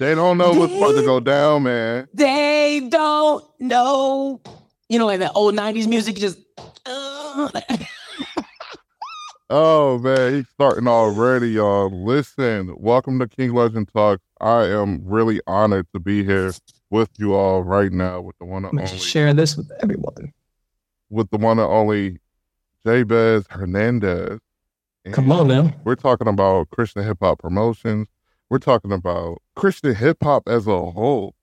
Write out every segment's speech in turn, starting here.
They don't know what's about to go down, man. They don't know. You know, like that old 90s music just. Uh, Oh man, he's starting already, y'all. Listen, welcome to King Legend Talk. I am really honored to be here with you all right now with the one and I'm only gonna share this with everyone. with the one and only Jabez Hernandez. And Come on now. We're talking about Christian hip hop promotions. We're talking about Christian hip hop as a whole.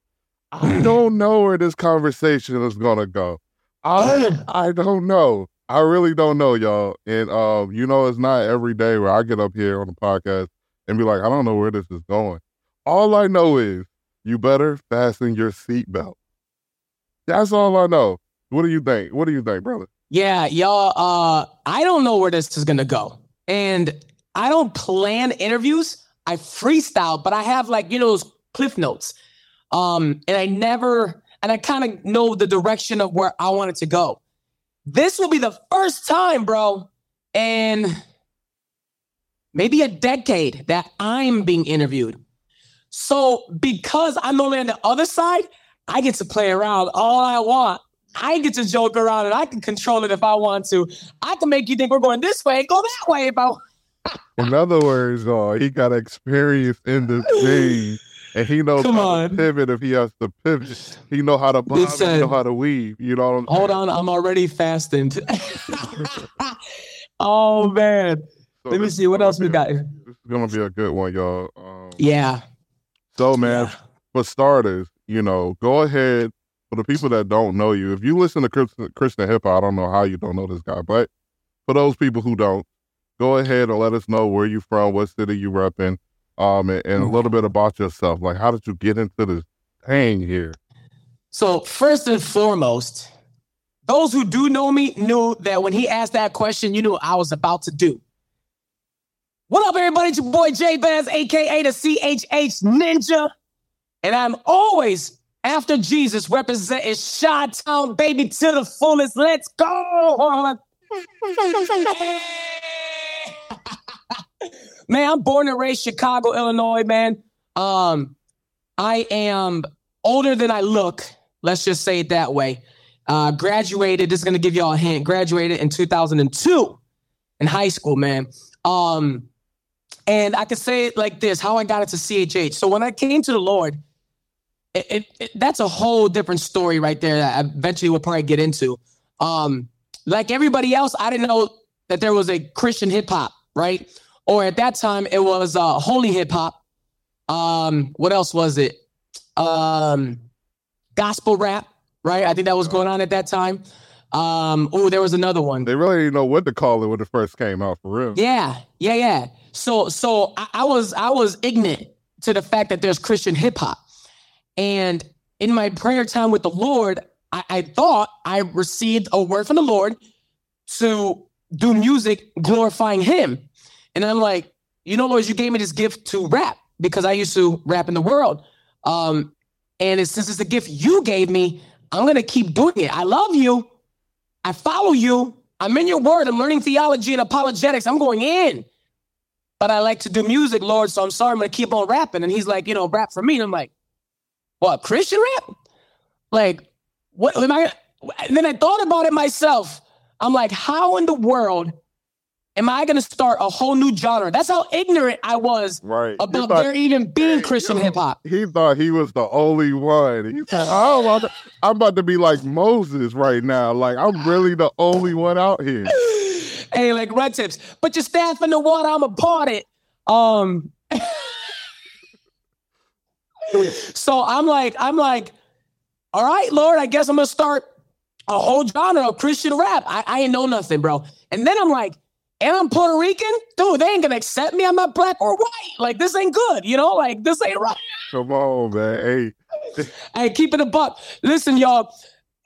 I don't know where this conversation is gonna go. I I don't know. I really don't know, y'all. And um, you know, it's not every day where I get up here on the podcast and be like, I don't know where this is going. All I know is you better fasten your seatbelt. That's all I know. What do you think? What do you think, brother? Yeah, y'all. Uh, I don't know where this is gonna go, and I don't plan interviews. I freestyle, but I have like you know those cliff notes, um, and I never, and I kind of know the direction of where I want it to go. This will be the first time, bro, and maybe a decade that I'm being interviewed. So because I'm only on the other side, I get to play around all I want. I get to joke around and I can control it if I want to. I can make you think we're going this way, go that way if I. In other words, uh, he got experience in the scene, and he knows Come how on. to pivot if he has to pivot. He know how to bob, he know how to weave. You know Hold on, I'm already fastened. oh man. So Let me see what else we got. a- This is gonna be a good one, y'all. Um, Yeah. So, man, Yeah. for starters, you know, go ahead. For the people that don't know you, if you listen to Christian, Christian hip hop, I don't know how you don't know this guy, but for those people who don't, go ahead and let us know where you're from, what city you repping, um, and, and a little bit about yourself. Like, how did you get into this thing here? So first and foremost, those who do know me knew that when he asked that question, you knew what I was about to do. What up, everybody? It's your boy J Baz, aka the CHH Ninja. And I'm always after Jesus representing Shot Town, baby, to the fullest. Let's go. Man, I'm born and raised Chicago, Illinois, man. Um, I am older than I look. Let's just say it that way. Uh, graduated. This is gonna give y'all a hint. Graduated in 2002 in high school, man. Um, and I can say it like this: how I got into CHH. So when I came to the Lord, it, it, it- that's a whole different story right there. That I eventually we'll probably get into. Um, like everybody else, I didn't know that there was a Christian hip hop, right? Or at that time, it was uh, holy hip hop. Um, what else was it? Um, gospel rap, right? I think that was going on at that time. Um, oh, there was another one. They really didn't know what to call it when it first came out, for real. Yeah, yeah, yeah. So, so I, I was I was ignorant to the fact that there's Christian hip hop, and in my prayer time with the Lord, I, I thought I received a word from the Lord to do music glorifying Him, and I'm like, you know, Lord, you gave me this gift to rap because I used to rap in the world, um, and it's, since it's a gift you gave me, I'm gonna keep doing it. I love you. I follow you. I'm in your word. I'm learning theology and apologetics. I'm going in. But I like to do music, Lord. So I'm sorry. I'm going to keep on rapping. And he's like, you know, rap for me. And I'm like, what, Christian rap? Like, what am I? And then I thought about it myself. I'm like, how in the world am I going to start a whole new genre? That's how ignorant I was Right. About thought- there even being Christian hip hop. he thought he was the only one. He said, "Oh, I'm about, to, I'm about to be like Moses right now. Like I'm really the only one out here." hey, like red tips. Put your staff in the water. I'm a part it. Um. so I'm like, I'm like, all right, Lord. I guess I'm gonna start a whole genre of Christian rap. I, I ain't know nothing, bro. And then I'm like, and I'm Puerto Rican, dude. They ain't gonna accept me. I'm not black or white. Like this ain't good, you know. Like this ain't right. Come on, man. Hey, Hey, keep it a buck. Listen, y'all.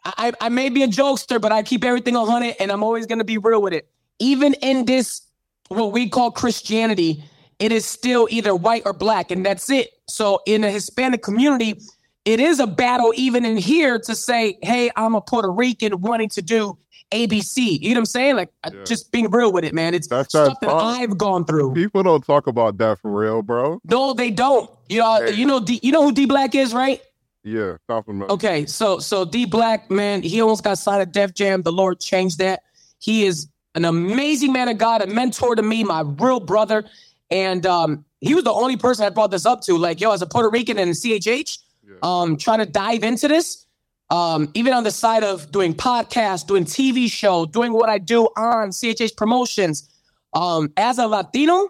I, I may be a jokester, but I keep everything a hundred, and I'm always gonna be real with it. Even in this, what we call Christianity, it is still either white or black, and that's it. So in the Hispanic community, it is a battle even in here to say, "Hey, I'm a Puerto Rican wanting to do ABC. You know what I'm saying? Like Yeah. just being real with it, man. It's That's stuff that. I've gone through. People don't talk about that for real, bro. No, they don't. You know, Hey. you know, D, you know who D Black is, right? Yeah, compliment. Okay, so so D Black, man, he almost got signed at Def Jam. The Lord changed that. He is an amazing man of God, a mentor to me, my real brother. And um, he was the only person I brought this up to. Like, yo, as a Puerto Rican and CHH, Yeah. um, trying to dive into this, um, even on the side of doing podcasts, doing TV show, doing what I do on CHH promotions, um, as a Latino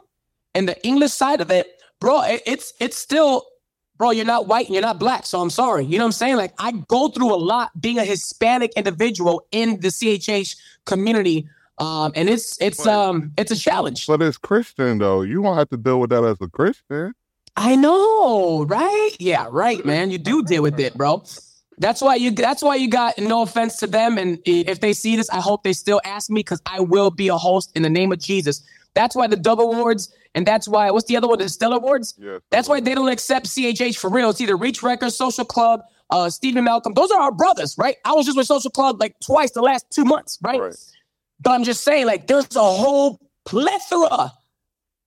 and the English side of it, bro, it, it's it's still, bro, you're not white and you're not black, so I'm sorry. You know what I'm saying? Like I go through a lot being a Hispanic individual in the CHH community, um, and it's it's um it's a challenge. But as Christian though. You don't have to deal with that as a Christian. I know, right? Yeah, right, man. You do deal with it, bro. That's why you. That's why you got. No offense to them, and if they see this, I hope they still ask me because I will be a host in the name of Jesus. That's why the Dove Awards, and that's why what's the other one? The Stellar Awards. Yeah. That's why they don't accept CHH for real. It's either Reach Records, Social Club, uh, Steven Malcolm. Those are our brothers, right? I was just with Social Club like twice the last two months, right? Right. But I'm just saying, like, there's a whole plethora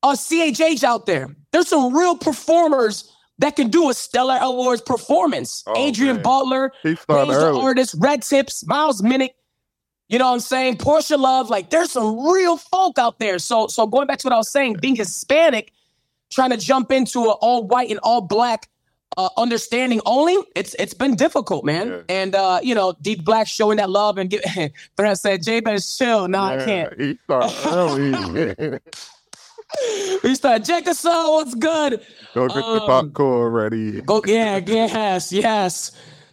of CHH out there. There's some real performers that can do a Stellar Awards performance. Oh, Adrian man. Butler, He the. Artist, Red Tips, Miles Minnick. You know what I'm saying? Porsha Love. Like, there's some real folk out there. So, so going back to what I was saying, being Hispanic, trying to jump into an all white and all black uh, understanding only, it's it's been difficult, man. Yeah. And uh, you know, D Black showing that love and give. Brad said, "Jay, better chill." No, I can't. He started early. We start check us out. What's good? Go get the Um, popcorn ready. Go, yeah, yes, yes.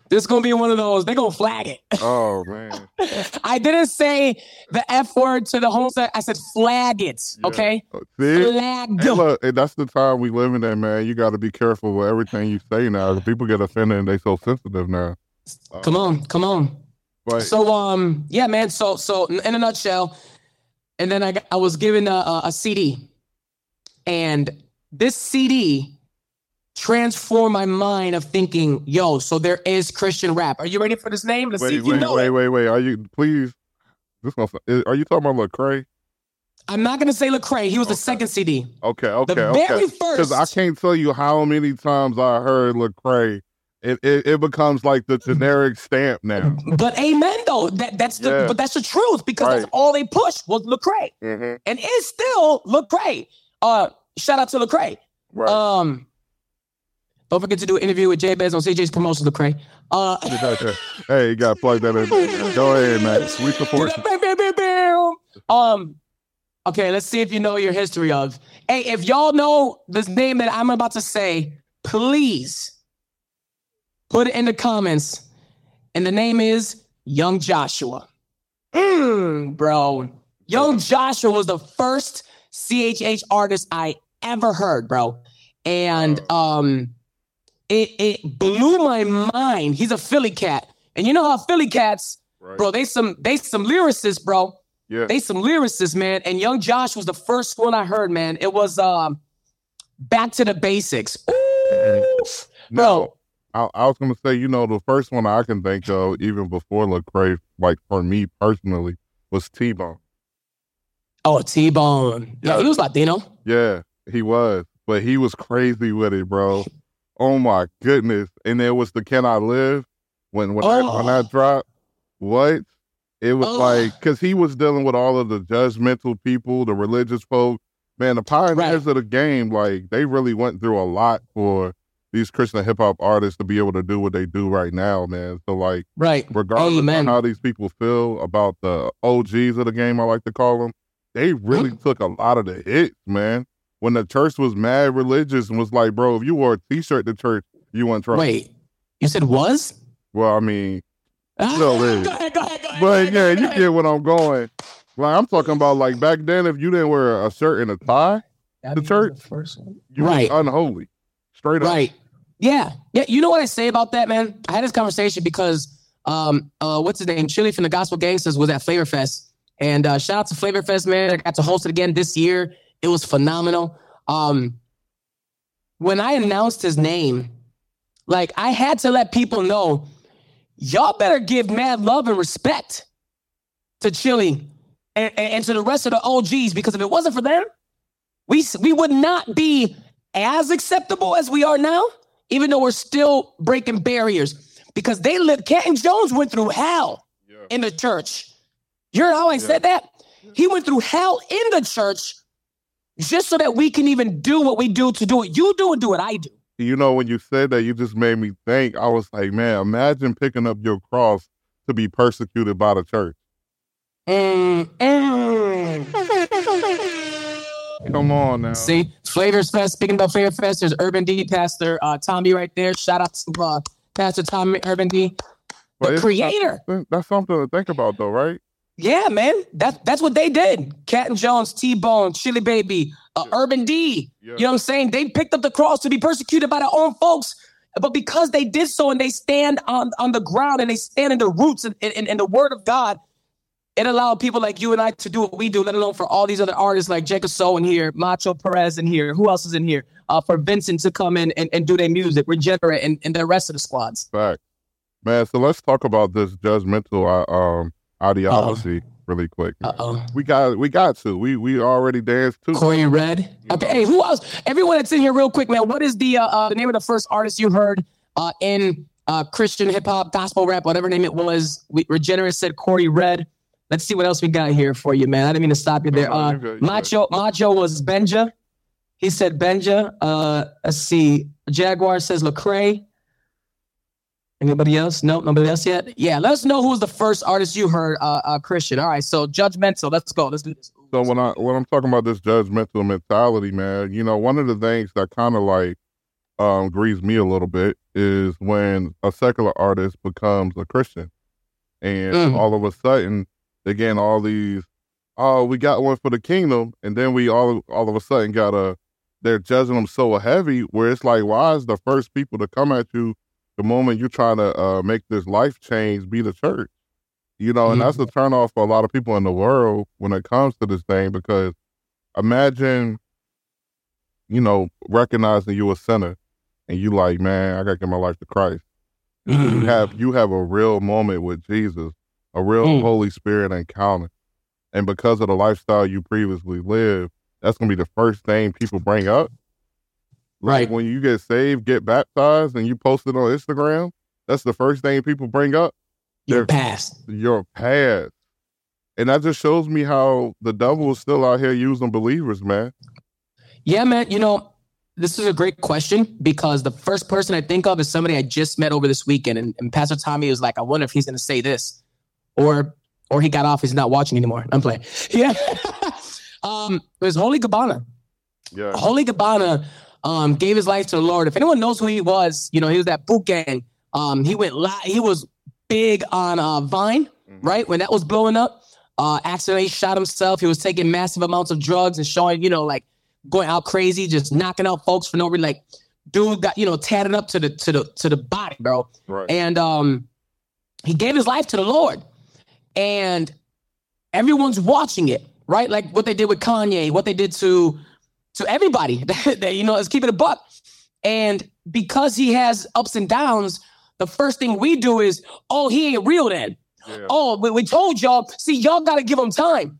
This is gonna be one of those. They gonna flag it. Oh man. I didn't say the F word to the homestead. I said flag it. Yeah. Okay, See? flag. Hey, look, and that's the time we live in, there, man. You got to be careful with everything you say now. People get offended and they so sensitive now. Uh, Come on, come on. But So um, yeah, man. So so in a nutshell, and then I got, I was given a, a, a CD, and this CD transformed my mind of thinking, yo, so there is Christian rap. Are you ready for this name? Let's see wait, if you wait, know wait, it. wait, wait. Are you please? This gonna, are you talking about Lecrae? I'm not gonna say Lecrae. He was the second CD. Okay, okay, The okay. very Because. I can't tell you how many times I heard Lecrae. It, it it becomes like the generic stamp now. But amen though. That that's the Yeah. but that's the truth because Right. that's all they pushed was Lecrae. Mm-hmm. And it's still Lecrae. Uh shout out to Lecrae. Right. Um don't forget to do an interview with Jay Bez on CHH promotion, Lecrae. Uh hey, you got to plug that in. Go ahead, man. We support um okay, let's see if you know your history of. Hey, if y'all know this name that I'm about to say, please put it in the comments. And the name is Young Joshua. Mm, bro. Young Joshua was the first CHH artist I ever heard, bro. And um it it blew my mind. He's a Philly cat. And you know how Philly cats, Right. bro, they some they some lyricists, bro. Yeah. They some lyricists, man. And Young Josh was the first one I heard, man. It was um back to the basics. Oof. Bro, I, I was gonna say, you know, the first one I can think of, even before Lecrae, like for me personally, was T Bone. Oh T-Bone. Yeah, Yeah. he was Latino. Yeah, he was, but he was crazy with it, bro. Oh my goodness! And there was the "Can I Live" when when, that, when Oh. that dropped. What? It was Oh. like because he was dealing with all of the judgmental people, the religious folk. Man, the pioneers of the game, like they really went through a lot for these Christian hip hop artists to be able to do what they do right now, man. So like, Right. regardless Amen. of how these people feel about the OGs of the game, I like to call them, they really took a lot of the hits, man. When the church was mad religious and was like, bro, if you wore a t-shirt to church, you in trouble. Wait. You said was? Well, I mean, Ah, Still is. Go ahead, go ahead, go ahead. but go ahead, yeah, go you get what I'm going. Like I'm talking about, like back then, if you didn't wear a shirt and a tie, That the was church. first one. you Right. was unholy, straight up. Right. Yeah. Yeah. You know what I say about that, man? I had this conversation because um uh what's his name? Chili from the Gospel Gangstaz was at Flavor Fest. And uh shout out to Flavor Fest, man. I got to host it again this year. It was phenomenal. Um when I announced his name, like I had to let people know, y'all better give mad love and respect to Chili and, and, to the rest of the OGs because if it wasn't for them, we we would not be as acceptable as we are now, even though we're still breaking barriers because they lived. Canton Jones went through hell yeah. in the church. You heard how I yeah. said that? He went through hell in the church just so that we can even do what we do to do what you do and do what I do. You know, when you said that, you just made me think. I was like, man, imagine picking up your cross to be persecuted by the church. Come on now. See, Flavors Fest. Speaking about Flavor Fest, there's Urban D, Pastor uh, Tommy right there. Shout out to uh, Pastor Tommy Urban D, the creator. That's something to think about, though, right? Yeah, man. That's that's what they did. Canton Jones, T Bone, Chili Baby, uh, yeah. Urban D. Yeah. You know what I'm saying? They picked up the cross to be persecuted by their own folks. But because they did so and they stand on, on the ground and they stand in the roots and in, in, the word of God, it allowed people like you and I to do what we do, let alone for all these other artists like Jacob So in here, Macho Perez in here. Who else is in here? Uh, for Vincent to come in and, and do their music, Regenerate, and, and the rest of the squads. Fact. Man, so let's talk about this judgmental uh, um, ideology Uh-oh. really quick. Uh-oh. We got we got to. We we already danced too. Corey Red. Okay. Hey, who else? Everyone that's in here, real quick, man. What is the uh, uh the name of the first artist you heard uh, in uh, Christian hip hop, gospel rap, whatever name it was? We, Regenerate said Corey Red. Let's see what else we got here for you, man. I didn't mean to stop you there. Uh, Macho Macho was Benja. He said Benja. Uh, let's see. Jaguar says Lecrae. Anybody else? Nope, nobody else yet. Yeah, let us know who was the first artist you heard, uh, uh, Christian. All right, so judgmental. Let's go. Let's do this. So when I when I'm talking about this judgmental mentality, man, you know, one of the things that kind of like um, grieves me a little bit is when a secular artist becomes a Christian, and mm. all of a sudden they gain all these. Oh, we got one for the kingdom, and then we all all of a sudden got a. They're judging them so heavy, where it's like, why is the first people to come at you the moment you're trying to uh, make this life change be the church. You know, and mm-hmm. that's a turn off for a lot of people in the world when it comes to this thing because imagine, you know, recognizing you a sinner and you like, man, I gotta give my life to Christ. Mm-hmm. You have you have a real moment with Jesus, a real mm. Holy Spirit encounter. And because of the lifestyle you previously lived, that's gonna be the first thing people bring up. Right. Like when you get saved, get baptized, and you post it on Instagram, that's the first thing people bring up. Your past. Your past. And that just shows me how the devil is still out here using believers, man. Yeah, man. You know, this is a great question because the first person I think of is somebody I just met over this weekend. And, and Pastor Tommy was like, I wonder if he's going to say this. Or or he got off, he's not watching anymore. I'm playing. Yeah. um, it was Holy Gabbana. Yeah. Holy Gabbana um, gave his life to the Lord. If anyone knows who he was, you know, he was that Boonk Gang. Um, he went, li- he was big on uh, Vine, mm-hmm. right? When that was blowing up, uh, accidentally shot himself. He was taking massive amounts of drugs and showing, you know, like going out crazy, just knocking out folks for no reason. Like, dude got, you know, tatted up to the to the to the body, bro. Right. And um, he gave his life to the Lord, and everyone's watching it, right? Like what they did with Kanye, what they did to to everybody that, you know, is keeping a buck. And because he has ups and downs, the first thing we do is, oh, he ain't real then. Yeah. Oh, we, we told y'all, see, y'all got to give him time.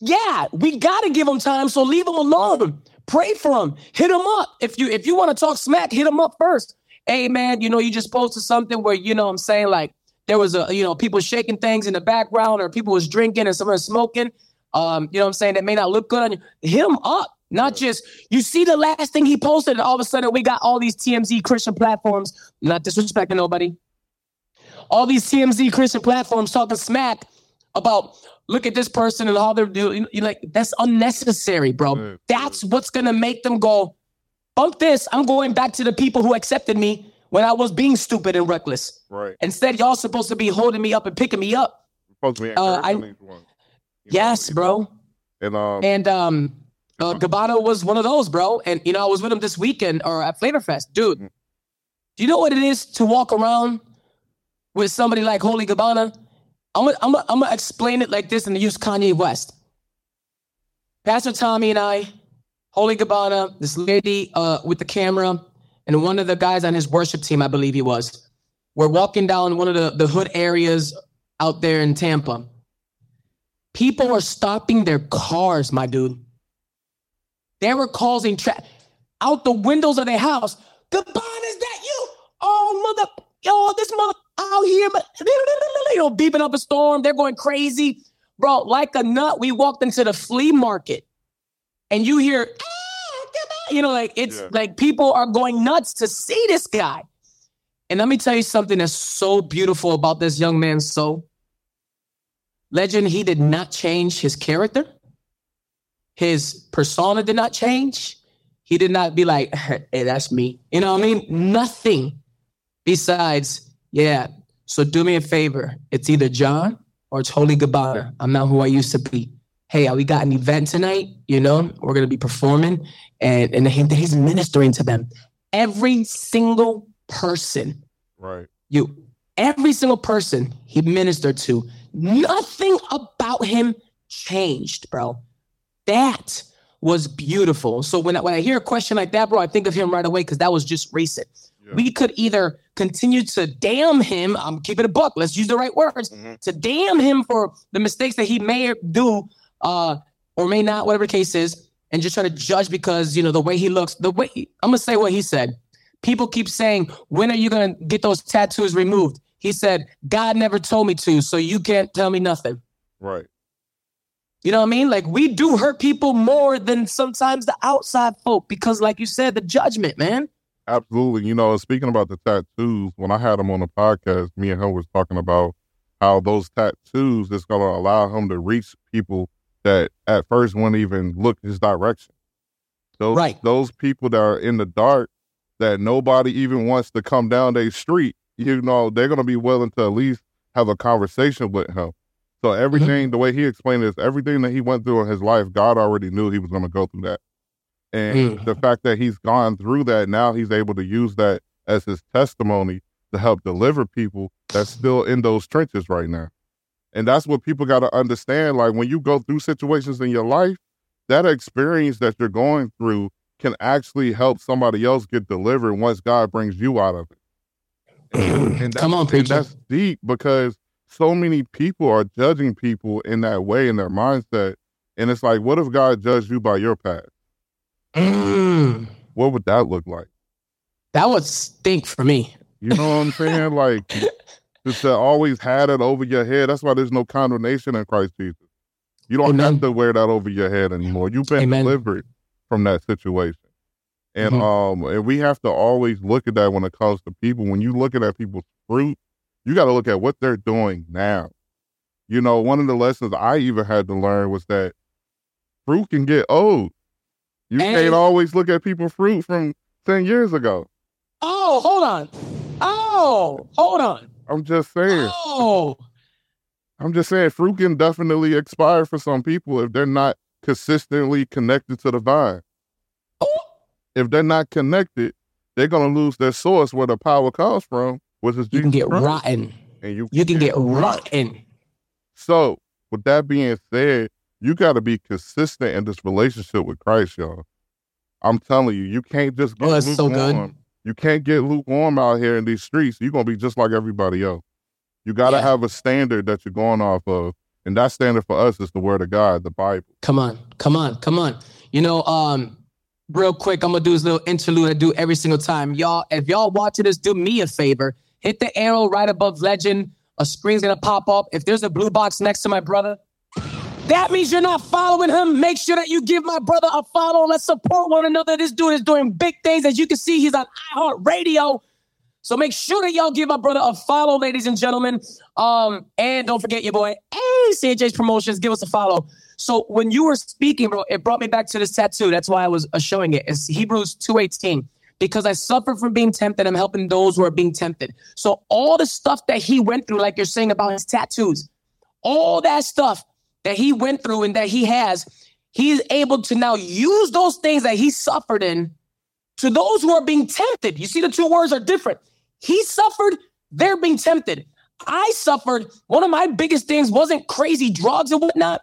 Yeah, we got to give him time. So leave him alone. Pray for him. Hit him up. If you if you want to talk smack, hit him up first. Hey man, you know, you just posted something where, you know I'm saying, like there was a, you know, people shaking things in the background or people was drinking and someone smoking. Um, you know I'm saying, that may not look good on you. Hit him up. Not just you see the last thing he posted, and all of a sudden we got all these TMZ Christian platforms. Not disrespecting nobody. All these TMZ Christian platforms talking smack about look at this person and all they're doing. You're like that's unnecessary, bro. That's what's gonna make them go. Bump this. I'm going back to the people who accepted me when I was being stupid and reckless. Right. Instead, y'all supposed to be holding me up and picking me up. Supposed to be uh, I, yes, bro. And um, and um, uh, Gabbana was one of those, bro. And you know, I was with him this weekend or at Flavor Fest, dude. Mm. Do you know what it is to walk around with somebody like Holy Gabbana? I'm gonna, I'm, gonna, I'm gonna explain it like this and use Kanye West. Pastor Tommy and I, Holy Gabbana, this lady uh, with the camera, and one of the guys on his worship team, I believe he was, we're walking down one of the, the hood areas out there in Tampa. People were stopping their cars, my dude. They were causing tra- out the windows of their house. Gabon, is that you? Oh, mother, yo, this mother out here, but you know, beeping up a storm. They're going crazy, bro. Like a nut, we walked into the flea market, and you hear, ah, you know, like it's yeah. like people are going nuts to see this guy. And let me tell you something that's so beautiful about this young man's soul. Legend, he did not change his character. His persona did not change. He did not be like, hey, that's me. You know what I mean? Nothing besides, yeah. So do me a favor. It's either John or it's Holy Gabbana. I'm not who I used to be. Hey, we got an event tonight. You know, we're going to be performing and, and he's ministering to them. Every single person. Right. You, every single person he ministered to, nothing about him changed, bro. That was beautiful. So when I, when I hear a question like that, bro, I think of him right away because that was just recent. Yeah. We could either continue to damn him. I'm keeping a buck. Let's use the right words mm-hmm. to damn him for the mistakes that he may do, uh, or may not, whatever the case is, and just try to judge because you know the way he looks. The way I'm gonna say what he said. People keep saying, "When are you gonna get those tattoos removed?" He said, "God never told me to, so you can't tell me nothing." Right. You know what I mean? Like we do hurt people more than sometimes the outside folk because, like you said, the judgment, man. Absolutely. You know, speaking about the tattoos, when I had him on the podcast, me and him was talking about how those tattoos is going to allow him to reach people that at first wouldn't even look his direction. Those, right. Those people that are in the dark that nobody even wants to come down their street, you know, they're going to be willing to at least have a conversation with him. So everything, mm-hmm. the way he explained this, everything that he went through in his life, God already knew he was going to go through that. And mm. the fact that he's gone through that, now he's able to use that as his testimony to help deliver people that's still in those trenches right now. And that's what people got to understand. Like when you go through situations in your life, that experience that you're going through can actually help somebody else get delivered once God brings you out of it. And, and Come on, preacher. that's deep because so many people are judging people in that way in their mindset. And it's like, what if God judged you by your past? Mm. What would that look like? That would stink for me. You know what I'm saying? like, just to always had it over your head. That's why there's no condemnation in Christ Jesus. You don't Amen. have to wear that over your head anymore. You've been Amen. delivered from that situation. And mm-hmm. um, and we have to always look at that when it comes to people. When you looking at people's fruit, you got to look at what they're doing now. You know, one of the lessons I even had to learn was that fruit can get old. You and can't always look at people fruit from 10 years ago. Oh, hold on. Oh, hold on. I'm just saying. Oh. I'm just saying fruit can definitely expire for some people if they're not consistently connected to the vine. Oh. If they're not connected, they're gonna lose their source where the power comes from, which is you can get Christ. rotten. And you, you can get rotten. So, with that being said, you got to be consistent in this relationship with Christ, y'all. I'm telling you, you can't just get oh, that's lukewarm. so good. You can't get lukewarm out here in these streets. You're gonna be just like everybody else. You got to yeah. have a standard that you're going off of, and that standard for us is the Word of God, the Bible. Come on, come on, come on. You know, um, real quick, I'm gonna do this little interlude I do every single time, y'all. If y'all watching this, do me a favor hit the arrow right above legend. A screen's gonna pop up. If there's a blue box next to my brother, that means you're not following him. Make sure that you give my brother a follow. Let's support one another. This dude is doing big things. As you can see, he's on iHeartRadio. So make sure that y'all give my brother a follow, ladies and gentlemen. Um, and don't forget your boy, hey, CHH Promotions, give us a follow. So when you were speaking, bro, it brought me back to this tattoo. That's why I was uh, showing it. It's Hebrews 2.18 because I suffer from being tempted. I'm helping those who are being tempted. So all the stuff that he went through, like you're saying about his tattoos, all that stuff that he went through and that he has, he's able to now use those things that he suffered in to those who are being tempted. You see, the two words are different. He suffered, they're being tempted. I suffered. One of my biggest things wasn't crazy drugs and whatnot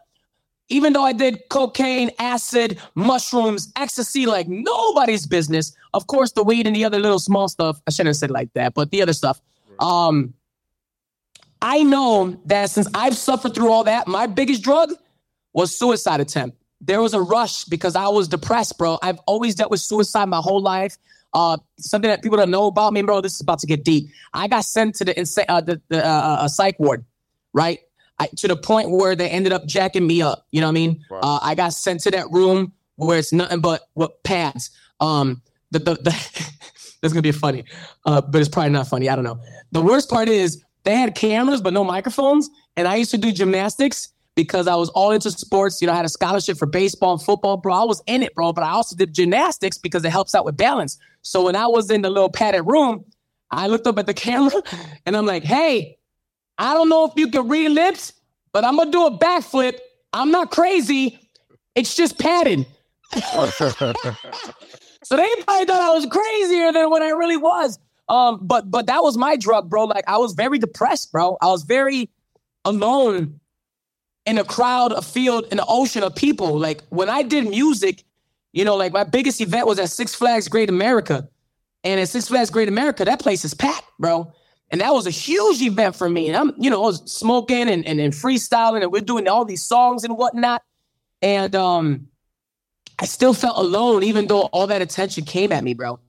even though I did cocaine, acid, mushrooms, ecstasy, like nobody's business. Of course, the weed and the other little small stuff. I shouldn't have said like that, but the other stuff. Um, I know that since I've suffered through all that, my biggest drug was suicide attempt. There was a rush because I was depressed, bro. I've always dealt with suicide my whole life. Uh, something that people don't know about me, bro. This is about to get deep. I got sent to the insane, uh, the, the uh, uh, psych ward, right? I, to the point where they ended up jacking me up. You know what I mean? Wow. Uh, I got sent to that room where it's nothing but what pads. Um, the the, the that's gonna be funny, uh, but it's probably not funny. I don't know. The worst part is they had cameras but no microphones, and I used to do gymnastics because I was all into sports. You know, I had a scholarship for baseball and football, bro. I was in it, bro. But I also did gymnastics because it helps out with balance. So when I was in the little padded room, I looked up at the camera and I'm like, hey, I don't know if you can read lips, but I'm gonna do a backflip. I'm not crazy. It's just padded. so they probably thought I was crazier than what I really was. Um, but but that was my drug, bro. Like I was very depressed, bro. I was very alone in a crowd, a field, in an ocean of people. Like when I did music, you know, like my biggest event was at Six Flags Great America. And at Six Flags Great America, that place is packed, bro. And that was a huge event for me. And I'm, you know, I was smoking and, and, and freestyling and we're doing all these songs and whatnot. And um, I still felt alone, even though all that attention came at me, bro.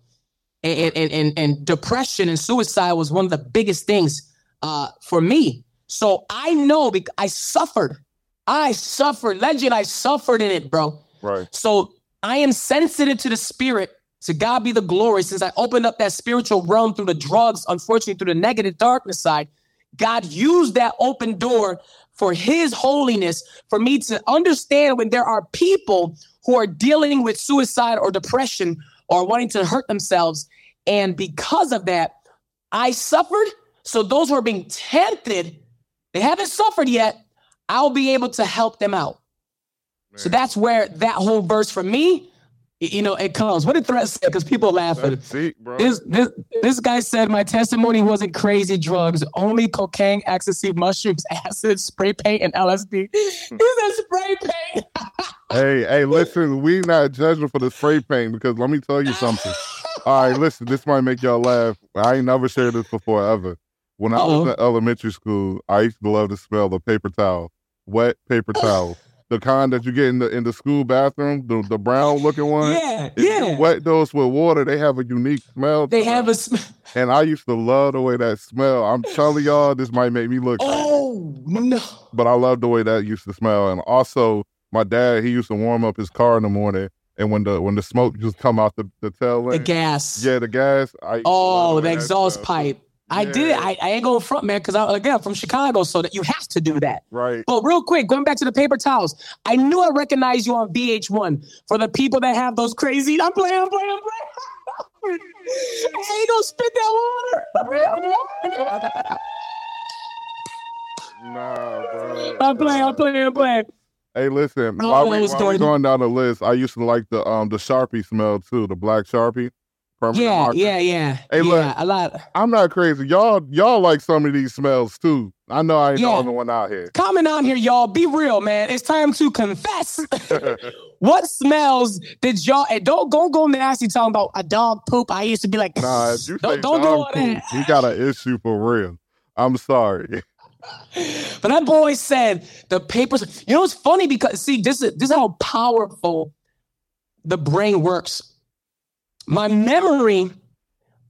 And, and, and, and depression and suicide was one of the biggest things uh, for me. So I know because I suffered I suffered. Legend, I suffered in it, bro. Right. So I am sensitive to the spirit. To God be the glory. Since I opened up that spiritual realm through the drugs, unfortunately, through the negative darkness side, God used that open door for his holiness for me to understand when there are people who are dealing with suicide or depression or wanting to hurt themselves. And because of that, I suffered. So those who are being tempted, they haven't suffered yet, I'll be able to help them out. Man. So that's where that whole verse for me, you know, it comes. What did Threat say? Because people laughing. Deep, bro. This, this this guy said my testimony wasn't crazy drugs, only cocaine, ecstasy, mushrooms, acid, spray paint, and LSD. he said spray paint. hey, hey, listen, we not judging for the spray paint because let me tell you something. All right, listen, this might make y'all laugh. I ain't never shared this before ever. When I Uh-oh. was in elementary school, I used to love to smell the paper towel wet paper towel. The kind that you get in the in the school bathroom, the, the brown looking one. Yeah, if yeah. wet those with water, they have a unique smell. They have a smell. And I used to love the way that smell. I'm telling y'all, this might make me look. Oh no! But I love the way that used to smell. And also, my dad, he used to warm up his car in the morning. And when the when the smoke just come out the, the tail end, the gas, yeah, the gas. I oh, the exhaust pipe. I yeah. did. I, I ain't going front, man, because I again from Chicago, so that you have to do that. Right. But real quick, going back to the paper towels, I knew I recognized you on VH1 for the people that have those crazy. I'm playing, I'm playing, I'm playing. hey, don't spit that water. nah, bro. I'm playing, I'm playing, I'm playing. Hey, listen, oh, while, we, while we going down the list, I used to like the um the Sharpie smell too, the black Sharpie. Yeah, marker. yeah, yeah. Hey, yeah, look, a lot. I'm not crazy. Y'all, y'all like some of these smells too. I know I ain't yeah. the only one out here. Coming on here, y'all. Be real, man. It's time to confess. what smells did y'all? And don't go go nasty talking about a dog poop. I used to be like, nah. If you don't, don't do all that. He got an issue for real. I'm sorry. but that boy said the papers. You know, it's funny because see, this is this is how powerful the brain works my memory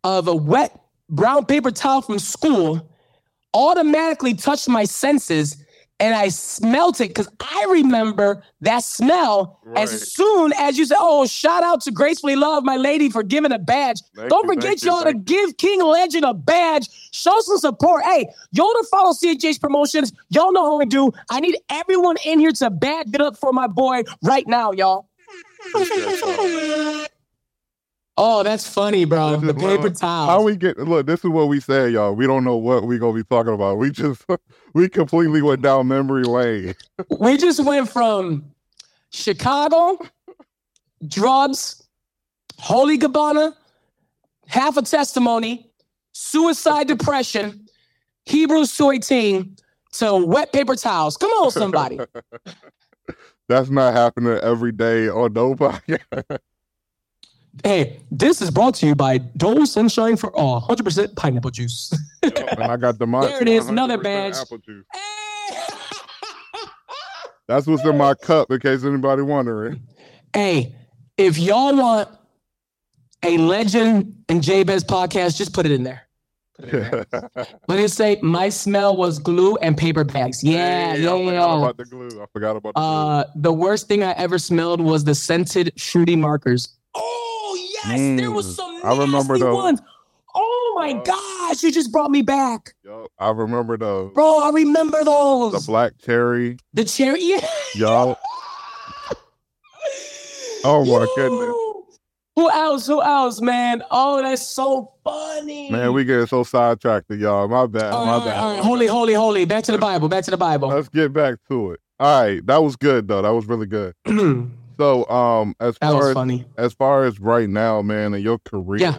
of a wet brown paper towel from school automatically touched my senses and I smelt it because I remember that smell right. as soon as you said, Oh, shout out to Gracefully Love, my lady, for giving a badge. Thank Don't you, forget, y'all, to give King Legend a badge. Show some support. Hey, y'all to follow CHH Promotions. Y'all know how we do. I need everyone in here to bad it up for my boy right now, y'all. Oh, that's funny, bro. The paper towel. How we get look, this is what we say, y'all. We don't know what we're gonna be talking about. We just we completely went down memory lane. we just went from Chicago, drugs, Holy Gabbana, half a testimony, suicide depression, Hebrews 218 to wet paper towels. Come on, somebody. That's not happening every day on no podcast. Hey, this is brought to you by Dole Sunshine for All, 100% pineapple juice. and I got the. There it is, another badge. Apple juice. That's what's in my cup, in case anybody wondering. hey, if y'all want a legend and Jabez podcast, just put it in there. Let it say my smell was glue and paper bags. Yeah, Hey, I forgot about the glue. I forgot about the Uh, the worst thing I ever smelled was the scented fruity markers. Yes, there was Mm, some I remember those. ones. Oh my Uh, gosh, you just brought me back. Yup, I remember those. bro. I remember those. The black cherry. The cherry. Yeah. Y'all. Oh, my Yo. goodness. Who else? Who else, man? Oh, that's so funny. Man, we getting so sidetracked, y'all. My bad. All my right, bad. all right. Holy, holy, holy. Back to the Bible. Back to the Bible. Let's get back to it. All right, that was good though. That was really good. that So, um, as far as funny. as far as right now, man, in your career, Yeah.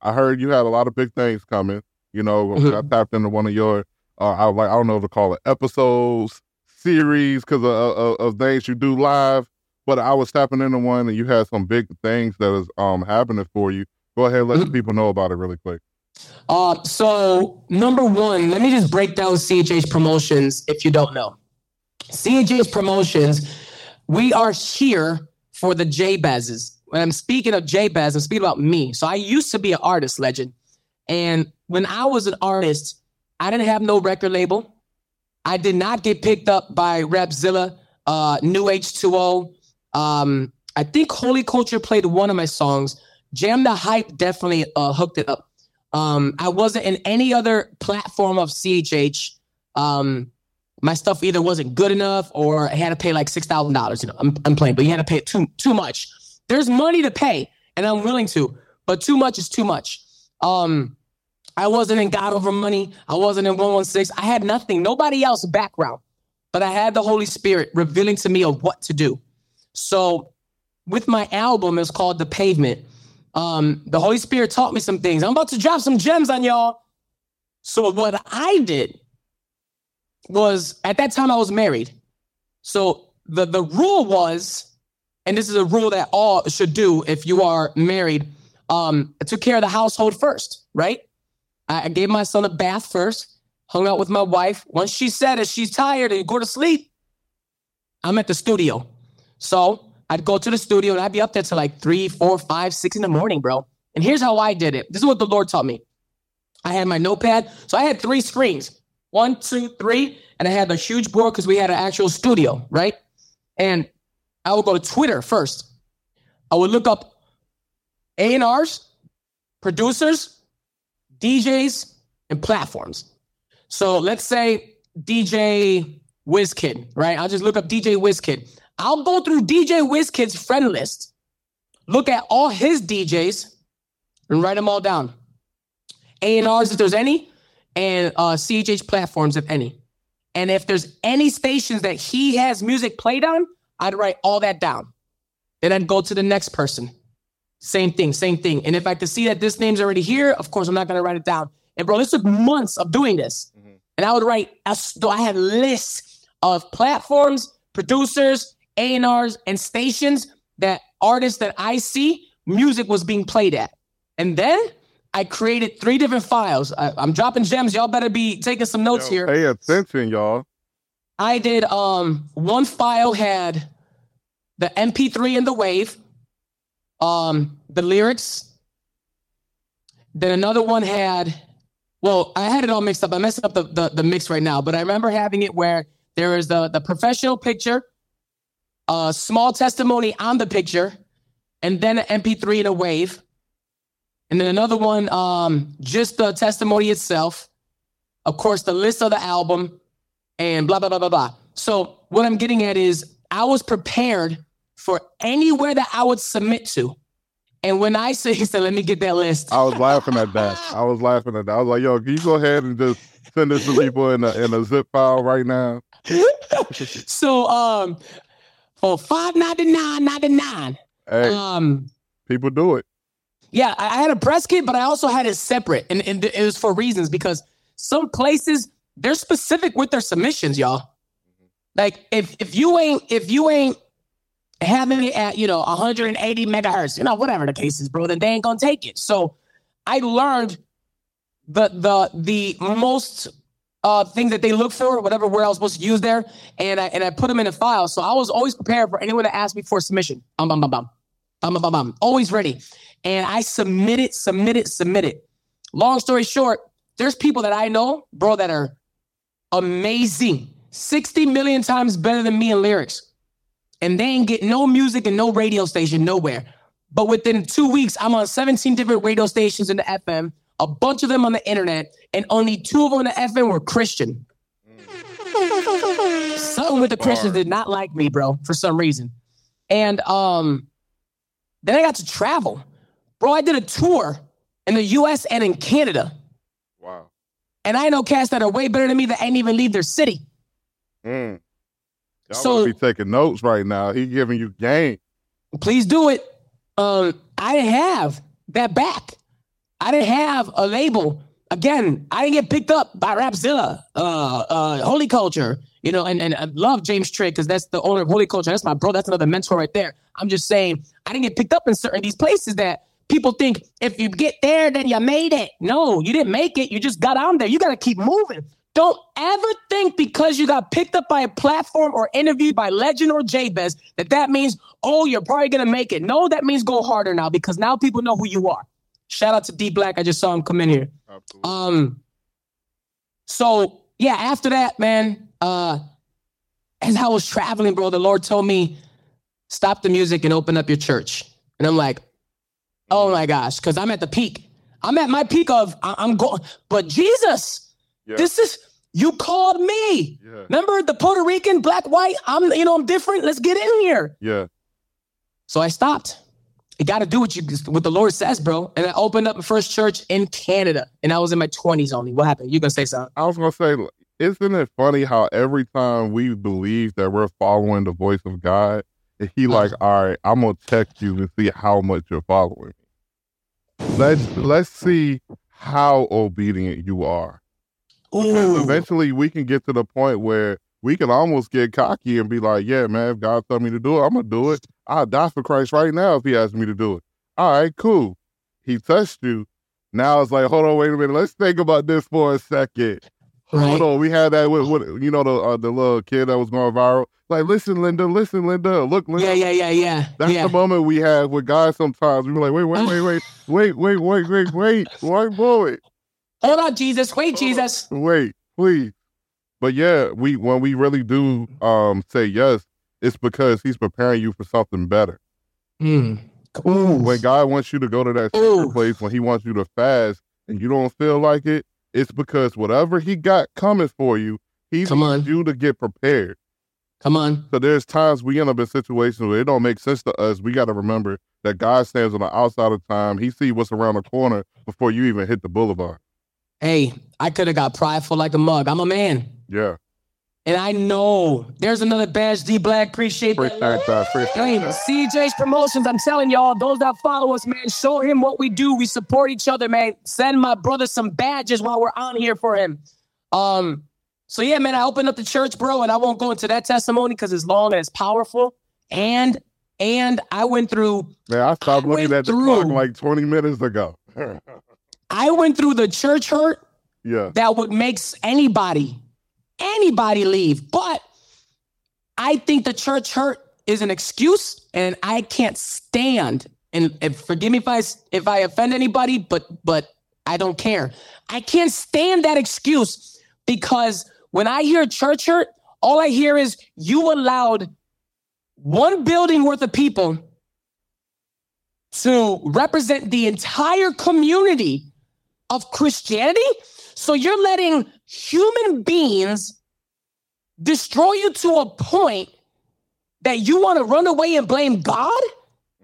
I heard you had a lot of big things coming. You know, Mhm. I tapped into one of your, uh, I like, I don't know if to call it episodes, series, because of, of, of things you do live. But I was tapping into one, and you had some big things that is um happening for you. Go ahead, let the Mhm. people know about it really quick. Uh, so number one, let me just break down CHH Promotions if you don't know. CHH Promotions, we are here for the J-Bazes. When I'm speaking of J-Baz, I'm speaking about me. So I used to be an artist legend. And when I was an artist, I didn't have no record label. I did not get picked up by Rapzilla, uh, New H2O. Um, I think Holy Culture played one of my songs. Jam the Hype definitely uh, hooked it up. Um, I wasn't in any other platform of CHH. Um, my stuff either wasn't good enough or I had to pay like six thousand dollars. You know, I'm, I'm playing, but you had to pay too too much. There's money to pay, and I'm willing to, but too much is too much. Um, I wasn't in God Over Money. I wasn't in 116. I had nothing, nobody else background, but I had the Holy Spirit revealing to me of what to do. So, with my album, it's called The Pavement um, the Holy Spirit taught me some things. I'm about to drop some gems on y'all. So what I did was at that time I was married. So the the rule was, and this is a rule that all should do if you are married. Um, I took care of the household first, right? I, I gave my son a bath first, hung out with my wife. Once she said it, she's tired and go to sleep. I'm at the studio. So I'd go to the studio and I'd be up there till like three, four, five, six in the morning, bro. And here's how I did it. This is what the Lord taught me. I had my notepad. So I had three screens one, two, three. And I had a huge board because we had an actual studio, right? And I would go to Twitter first. I would look up A&Rs, producers, DJs, and platforms. So let's say DJ WizKid, right? I'll just look up DJ WizKid. I'll go through DJ WizKid's friend list, look at all his DJs, and write them all down. A&Rs if there's any, and uh, CHH platforms if any. And if there's any stations that he has music played on, I'd write all that down. Then I'd go to the next person. Same thing, same thing. And if I could see that this name's already here, of course, I'm not going to write it down. And bro, this took months of doing this. Mhm. And I would write, though I had lists of platforms, producers, A&Rs, and stations that artists that I see music was being played at. And then I created three different files. I, am dropping gems. Y'all better be taking some notes Yo, here. Pay attention, y'all. I did um one file had the MP3 and the wave, um, the lyrics. Then another one had, well, I had it all mixed up. I'm messing up the, the, the mix right now, but I remember having it where there was the the professional picture, a small testimony on the picture, and then an MP3 and a wave. And then another one, um, just the testimony itself. Of course, the list of the album, and blah blah blah blah blah. So what I'm getting at is I was prepared for anywhere that I would submit to. And when I say he said, let me get that list. I was laughing at that. I was laughing at that. I was like, yo, can you go ahead and just send this to people in a in a zip file right now? so um for five ninety nine ninety nine. Hey, Um people do it. Yeah, I had a press kit, but I also had it separate. And, and it was for reasons because some places they're specific with their submissions, y'all. Like if if you ain't if you ain't having it at you know 180 megahertz, you know whatever the case is, bro, then they ain't gonna take it. So I learned the the the most uh things that they look for, whatever word I was supposed to use there, and I and I put them in a file. So I was always prepared for anyone to ask me for submission. Bum bum bum bum. Bum bum bum bum. Always ready. And I submitted, submitted, submitted. Long story short, there's people that I know, bro, that are amazing. 60 million times better than me in lyrics. And they ain't get no music and no radio station nowhere. But within two weeks, I'm on 17 different radio stations in the FM, a bunch of them on the internet, and only two of them on the FM were Christian. Something with the Christians did not like me, bro, for some reason. And um, then I got to travel. Bro, I did a tour in the US and in Canada. Wow. And I know cats that are way better than me that ain't even leave their city. Mm. Y'all So- be taking notes right now. He giving you game. Please do it. Um, I didn't have that back. I didn't have a label. Again, I didn't get picked up by Rapzilla, uh, uh, Holy Culture, you know, and, and I love James Trigg because that's the owner of Holy Culture. That's my bro. That's another mentor right there. I'm just saying, I didn't get picked up in certain these places that people think if you get there, then you made it. No, you didn't make it. You just got on there. You got to keep moving. Don't ever think because you got picked up by a platform or interviewed by Legend or JBEZ that that means, oh, you're probably going to make it. No, that means go harder now because now people know who you are. Shout out to D Black. I just saw him come in here. Absolutely. Um, so yeah, after that, man, uh, as I was traveling, bro, the Lord told me, stop the music and open up your church. And I'm like, oh my gosh, because I'm at the peak. I'm at my peak of I- I'm going, but Jesus, yeah. this is you called me. yeah. Remember the Puerto Rican, black, white? I'm, you know, I'm different. Let's get in here. Yeah. So I stopped. You got to do what you what the Lord says, bro. And I opened up the first church in Canada, and I was in my 20s only. What happened? You gonna say something? I was gonna say, isn't it funny how every time we believe that we're following the voice of God, he like, mm-hmm. all right, I'm gonna text you and see how much you're following. Let's let's see how obedient you are. Ooh. Eventually, we can get to the point where we can almost get cocky and be like, yeah, man, if God told me to do it, I'm gonna do it. I'll die for Christ right now if He asks me to do it. All right, cool. He touched you. Now it's like, hold on, wait a minute. Let's think about this for a second. Right. Hold on, we had that with, with you know the uh, the little kid that was going viral. Like, listen, Linda, listen, Linda, look, Linda. Yeah, yeah, yeah, yeah. That's yeah. the moment we have with guys. Sometimes we were like, wait, wait, wait, wait, wait, wait, wait, wait, wait, one bullet, Hold on, Jesus. Wait, Jesus. wait, please. But yeah, we when we really do um say yes, it's because he's preparing you for something better. Mm. Ooh. When God wants you to go to that place, when He wants you to fast, and you don't feel like it, it's because whatever He got coming for you, He Come wants on. you to get prepared. Come on. So there's times we end up in situations where it don't make sense to us. We got to remember that God stands on the outside of time. He see what's around the corner before you even hit the boulevard. Hey, I could have got prideful like a mug. I'm a man. Yeah, And I know there's another badge, D Black. Appreciate that. appreciate that. Appreciate Hey, that. CHH Promotions, I'm telling y'all, those that follow us, man, show him what we do. We support each other, man. Send my brother some badges while we're on here for him. Um, so yeah, man, I opened up the church, bro, and I won't go into that testimony because it's long and it's powerful. And and I went through Man, I stopped I looking at the clock like 20 minutes ago. I went through the church hurt yeah, that would make s- anybody, anybody leave. But I think the church hurt is an excuse, and I can't stand. And, and forgive me if I if I offend anybody, but but I don't care. I can't stand that excuse because when I hear church hurt, all I hear is you allowed one building worth of people to represent the entire community of Christianity. So you're letting human beings destroy you to a point that you want to run away and blame God?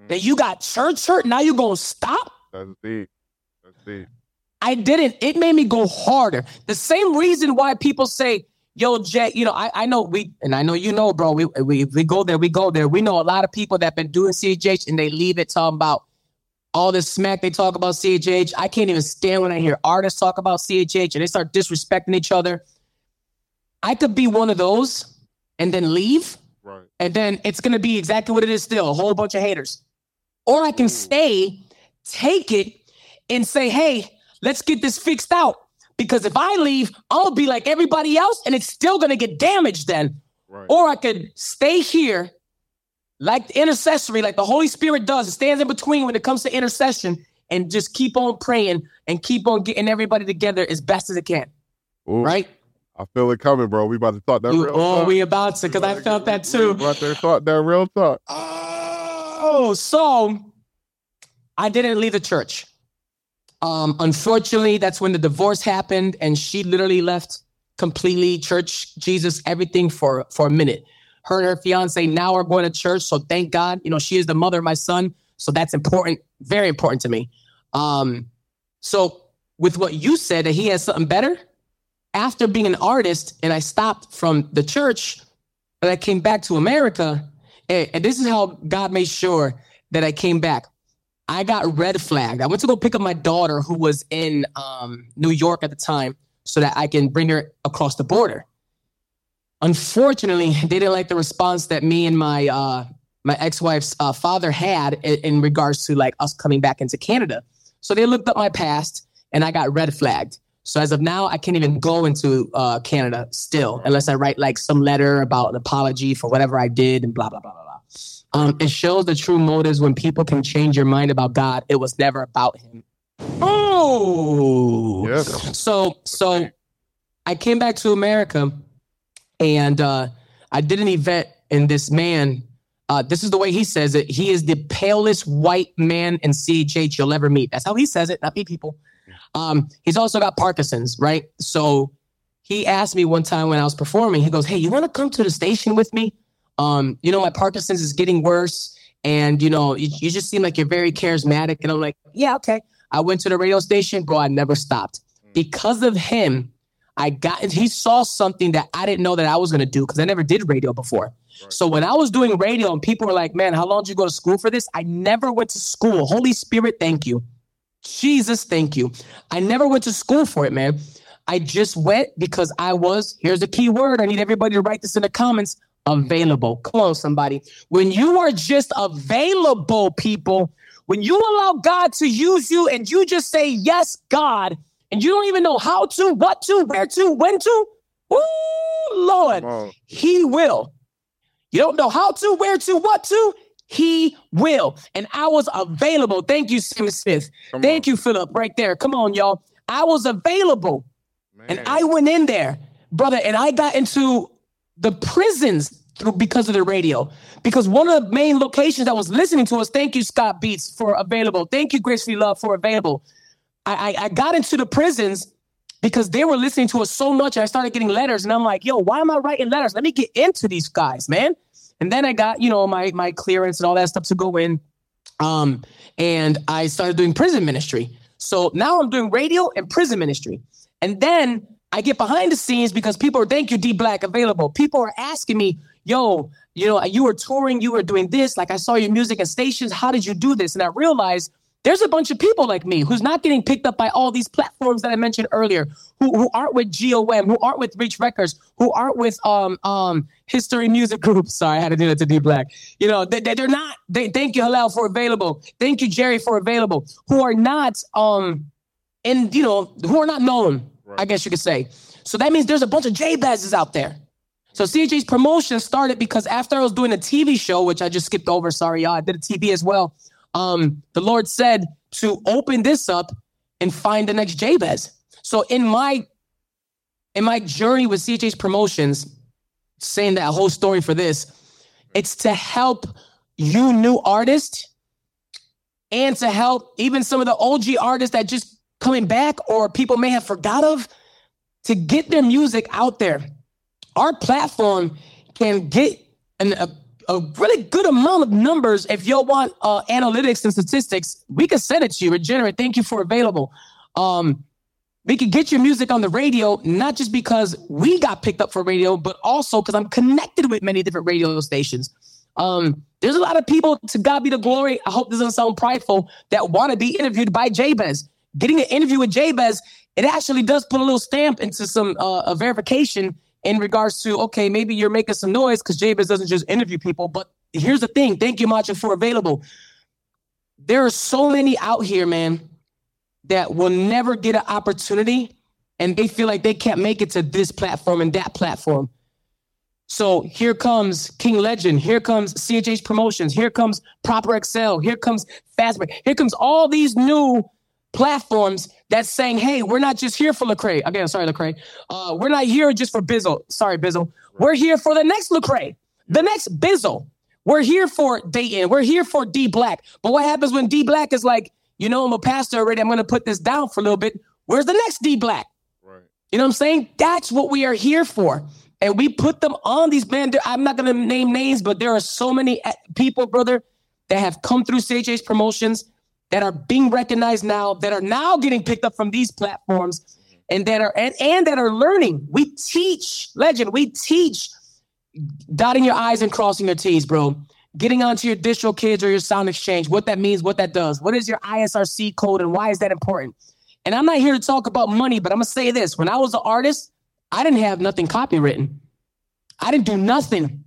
Mm. That you got church hurt, now you're going to stop? that's deep. That's deep. I didn't. It made me go harder. The same reason why people say, yo, Jay, you know, I, I know we, and I know you know, bro, we, we, we go there, we go there. We know a lot of people that been doing CHH and they leave it talking about all this smack they talk about CHH. I can't even stand when I hear artists talk about CHH and they start disrespecting each other. I could be one of those and then leave, Right. and then it's going to be exactly what it is still a whole bunch of haters. Or I can stay, take it, and say, hey, let's get this fixed out. Because if I leave, I'll be like everybody else, and it's still gonna get damaged then. Right. Or I could stay here, like the intercessory, like the Holy Spirit does. It stands in between when it comes to intercession, and just keep on praying and keep on getting everybody together as best as it can. Ooh. Right? I feel it coming, bro. We about to talk that Ooh, real Oh, talk. we about to, because I felt that too. We about to talk that real talk. Oh, so I didn't leave the church. Um, unfortunately, that's when the divorce happened, and she literally left completely church, Jesus, everything for for a minute. Her and her fiance now are going to church, so thank God. You know, she is the mother of my son, so that's important, very important to me. Um, so with what you said that he has something better, after being an artist, and I stopped from the church, and I came back to America, and, and this is how God made sure that I came back. I got red flagged. I went to go pick up my daughter who was in um, New York at the time so that I can bring her across the border. Unfortunately, they didn't like the response that me and my uh, my ex-wife's uh, father had in, in regards to like us coming back into Canada. So they looked up my past and I got red flagged. So as of now, I can't even go into uh, Canada still unless I write like some letter about an apology for whatever I did and blah blah blah blah blah. Um, it shows the true motives when people can change your mind about God. It was never about Him. Oh, yes. So, so I came back to America, and uh, I did an event, and this man, uh, this is the way he says it. He is the palest white man in CHH you'll ever meet. That's how he says it, not me, people. Um, he's also got Parkinson's, right? So he asked me one time when I was performing, he goes, Hey, you want to come to the station with me? um, you know, my Parkinson's is getting worse. And, you know, you, you just seem like you're very charismatic. And I'm like, yeah, okay. I went to the radio station, bro. I never stopped. Hmm. Because of him, I got, he saw something that I didn't know that I was going to do because I never did radio before. Right. So when I was doing radio and people were like, man, how long did you go to school for this? I never went to school. Holy Spirit, thank you. Jesus, thank you. I never went to school for it, man. I just went because I was, here's the key word. I need everybody to write this in the comments available. Come on, somebody. When you are just available, people, when you allow God to use you and you just say, Yes, God, and you don't even know how to, what to, where to, when to, oh, Lord, He will. You don't know how to, where to, what to, He will. And I was available. Thank you, Sam Smith. Come Thank on. you, Philip, right there. Come on, y'all. I was available. Man. And I went in there, brother, and I got into the prisons through because of the radio. Because one of the main locations that was listening to us, thank you, Scott Beats, for available. Thank you, Gracefully Love, for available. I, I, I got into the prisons because they were listening to us so much. I started getting letters, and I'm like, yo, why am I writing letters? Let me get into these guys, man. And then I got, you know, my my clearance and all that stuff to go in. Um, and I started doing prison ministry. So now I'm doing radio and prison ministry. And then I get behind the scenes because people are, thank you, D Black, available. People are asking me, yo, you know, you were touring, you were doing this. Like I saw your music at stations. How did you do this? And I realized there's a bunch of people like me who's not getting picked up by all these platforms that I mentioned earlier, who, who aren't with GOM, who aren't with Reach Records, who aren't with um um History Music Group. Sorry, I had to do that to D Black. You know, they, they're not. They thank you, Halal, for available. Thank you, Jerry, for available. Who are not um and you know who are not known right. I guess you could say. So that means there's a bunch of JBEZ's out there. So CHH's promotion started because after I was doing a TV show, which I just skipped over, sorry y'all, I did a TV as well. Um, the Lord said to open this up and find the next JBEZ. So in my in my journey with CHH Promotions, saying that whole story for this, it's to help you new artists and to help even some of the OG artists that just coming back or people may have forgot of to get their music out there. Our platform can get an, a, a really good amount of numbers. If y'all want uh, analytics and statistics, we can send it to you. Regenerate, thank you for available. Um, we can get your music on the radio, not just because we got picked up for radio, but also because I'm connected with many different radio stations. Um, there's a lot of people, to God be the glory. I hope this doesn't sound prideful, that want to be interviewed by JBEZ getting an interview with JBEZ, it actually does put a little stamp into some uh, verification in regards to okay, maybe you're making some noise because JBEZ doesn't just interview people. But here's the thing: thank you, Macho, for available. There are so many out here, man, that will never get an opportunity and they feel like they can't make it to this platform and that platform. So here comes King Legend. Here comes CHH Promotions. Here comes Proper Excel. Here comes Fastback. Here comes all these new platforms that's saying, hey, we're not just here for Lecrae. Again, sorry, Lecrae. Uh, we're not here just for Bizzle. Sorry, Bizzle. We're here for the next Lecrae, the next Bizzle. We're here for Dayton. We're here for D Black. But what happens when D Black is like, you know, I'm a pastor already. I'm going to put this down for a little bit. Where's the next D Black? Right. You know what I'm saying? That's what we are here for. And we put them on these man. I'm not going to name names, but there are so many eh, people, brother, that have come through CHH promotions that are being recognized now, that are now getting picked up from these platforms, and that are and, and that are learning. We teach, legend, we teach dotting your I's and crossing your T's, bro. Getting onto your digital DistroKids or your Sound Exchange, what that means, what that does. What is your ISRC code and why is that important? And I'm not here to talk about money, but I'm gonna say this. When I was an artist, I didn't have nothing copywritten. I didn't do nothing.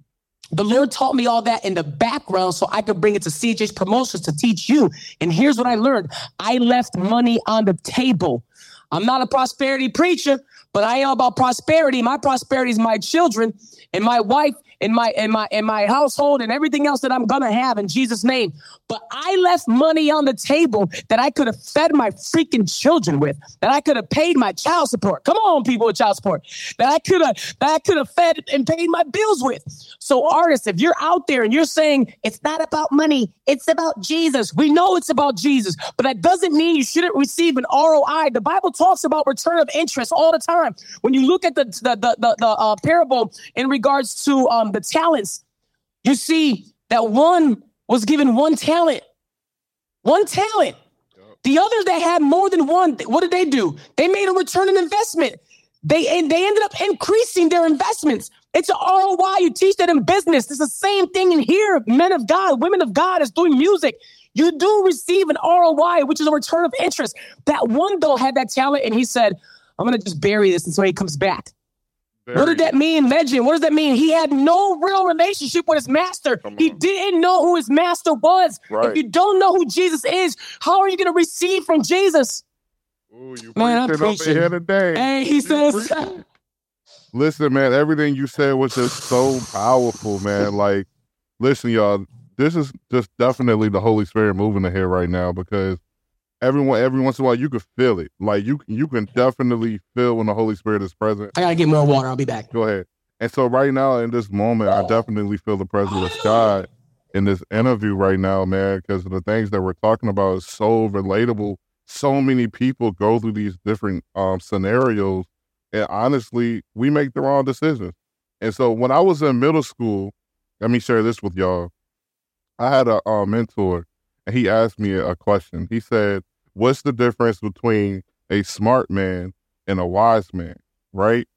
The Lord taught me all that in the background so I could bring it to CHH Promotions to teach you. And here's what I learned I left money on the table. I'm not a prosperity preacher, but I am about prosperity. My prosperity is my children and my wife and my in my in my household and everything else that I'm gonna have in Jesus' name. But I left money on the table that I could have fed my freaking children with, that I could have paid my child support. Come on, people with child support, that I could have that I could have fed and paid my bills with. So, artists, if you're out there and you're saying it's not about money, it's about Jesus. We know it's about Jesus, but that doesn't mean you shouldn't receive an ROI. The Bible talks about return of interest all the time. When you look at the the the, the, the uh, parable in regards to um, the talents, you see that one was given one talent. One talent. The others that had more than one, what did they do? They made a return on investment. They and they ended up increasing their investments. It's an ROI. You teach that in business. It's the same thing in here. Men of God, women of God is doing music. You do receive an ROI, which is a return of interest. That one though had that talent, and he said, "I'm gonna just bury this until he comes back." Very what did that mean, legend? What does that mean? He had no real relationship with his master. He didn't know who his master was. Right. If you don't know who Jesus is, how are you going to receive from Jesus? Ooh, you man, I'm preaching. here today. Hey, he says. listen, man, everything you said was just so powerful, man. Like, listen, y'all, this is just definitely the Holy Spirit moving ahead right now because everyone every once in a while you can feel it. Like you you can definitely feel when the Holy Spirit is present. I gotta get more water. I'll be back. Go ahead. And so right now in this moment, I definitely feel the presence of God in this interview right now, man, because the things that we're talking about is so relatable. So many people go through these different um, scenarios, and honestly, we make the wrong decisions. And so when I was in middle school, let me share this with y'all. I had a, a mentor, and he asked me a question. He said, what's the difference between a smart man and a wise man, right?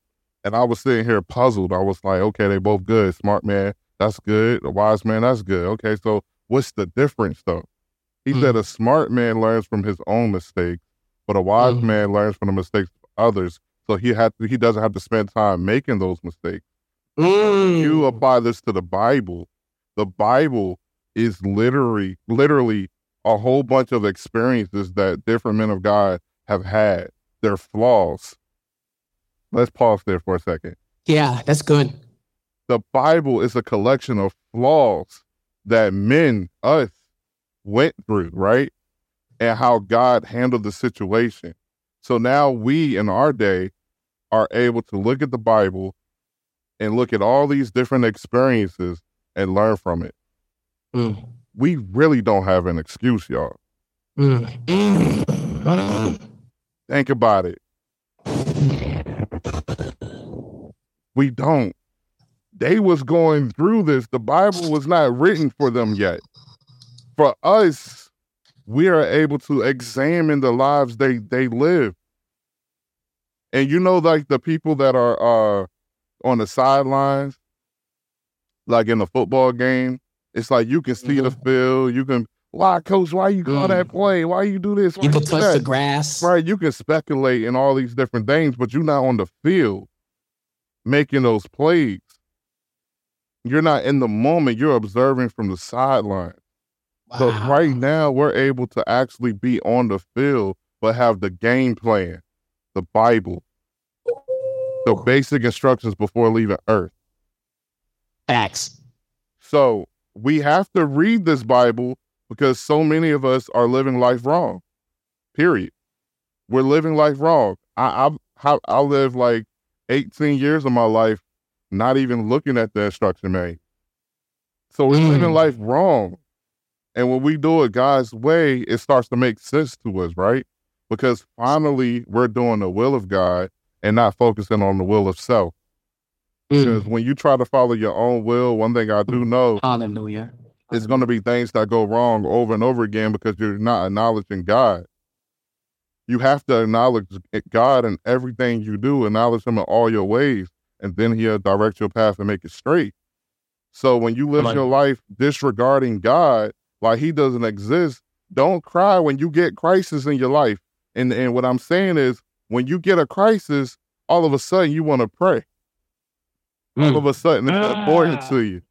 And I was sitting here puzzled. I was like, okay, they both good. Smart man, that's good. A wise man, that's good. Okay, so what's the difference though? He mm. said a smart man learns from his own mistakes, but a wise mm. man learns from the mistakes of others. So he had to, he doesn't have to spend time making those mistakes. Mm. You apply this to the Bible. The Bible is literally literally a whole bunch of experiences that different men of God have had, their flaws. Let's pause there for a second. Yeah, that's good. The Bible is a collection of flaws that men, us, went through, right? And how God handled the situation. So now we in our day are able to look at the Bible and look at all these different experiences and learn from it. Mm we really don't have an excuse, y'all. Mm. Think about it. We don't. They was going through this. The Bible was not written for them yet. For us, we are able to examine the lives they they live. And you know, like the people that are uh on the sidelines, like in a football game, it's like you can see mm-hmm. the field. You can why, coach? Why you call mm. that play? Why you do this? Why you can touch that? the grass, right? You can speculate in all these different things, but you're not on the field making those plays. You're not in the moment. You're observing from the sideline. Wow. So right now, we're able to actually be on the field, but have the game plan, the Bible, the basic instructions before leaving Earth. Facts. So we have to read this Bible because so many of us are living life wrong. Period. We're living life wrong. I I I live like 18 years of my life not even looking at the instruction manual. So we're mm. living life wrong. And when we do it God's way, it starts to make sense to us, right? Because finally we're doing the will of God and not focusing on the will of self. Mm. Because when you try to follow your own will, one thing I do know Hallelujah. It's going to be things that go wrong over and over again because you're not acknowledging God. You have to acknowledge God in everything you do, acknowledge Him in all your ways, and then He'll direct your path and make it straight. So when you live your life disregarding God, like He doesn't exist, don't cry when you get crisis in your life. And and what I'm saying is, when you get a crisis, all of a sudden you want to pray. Mm. All of a sudden it's important to you.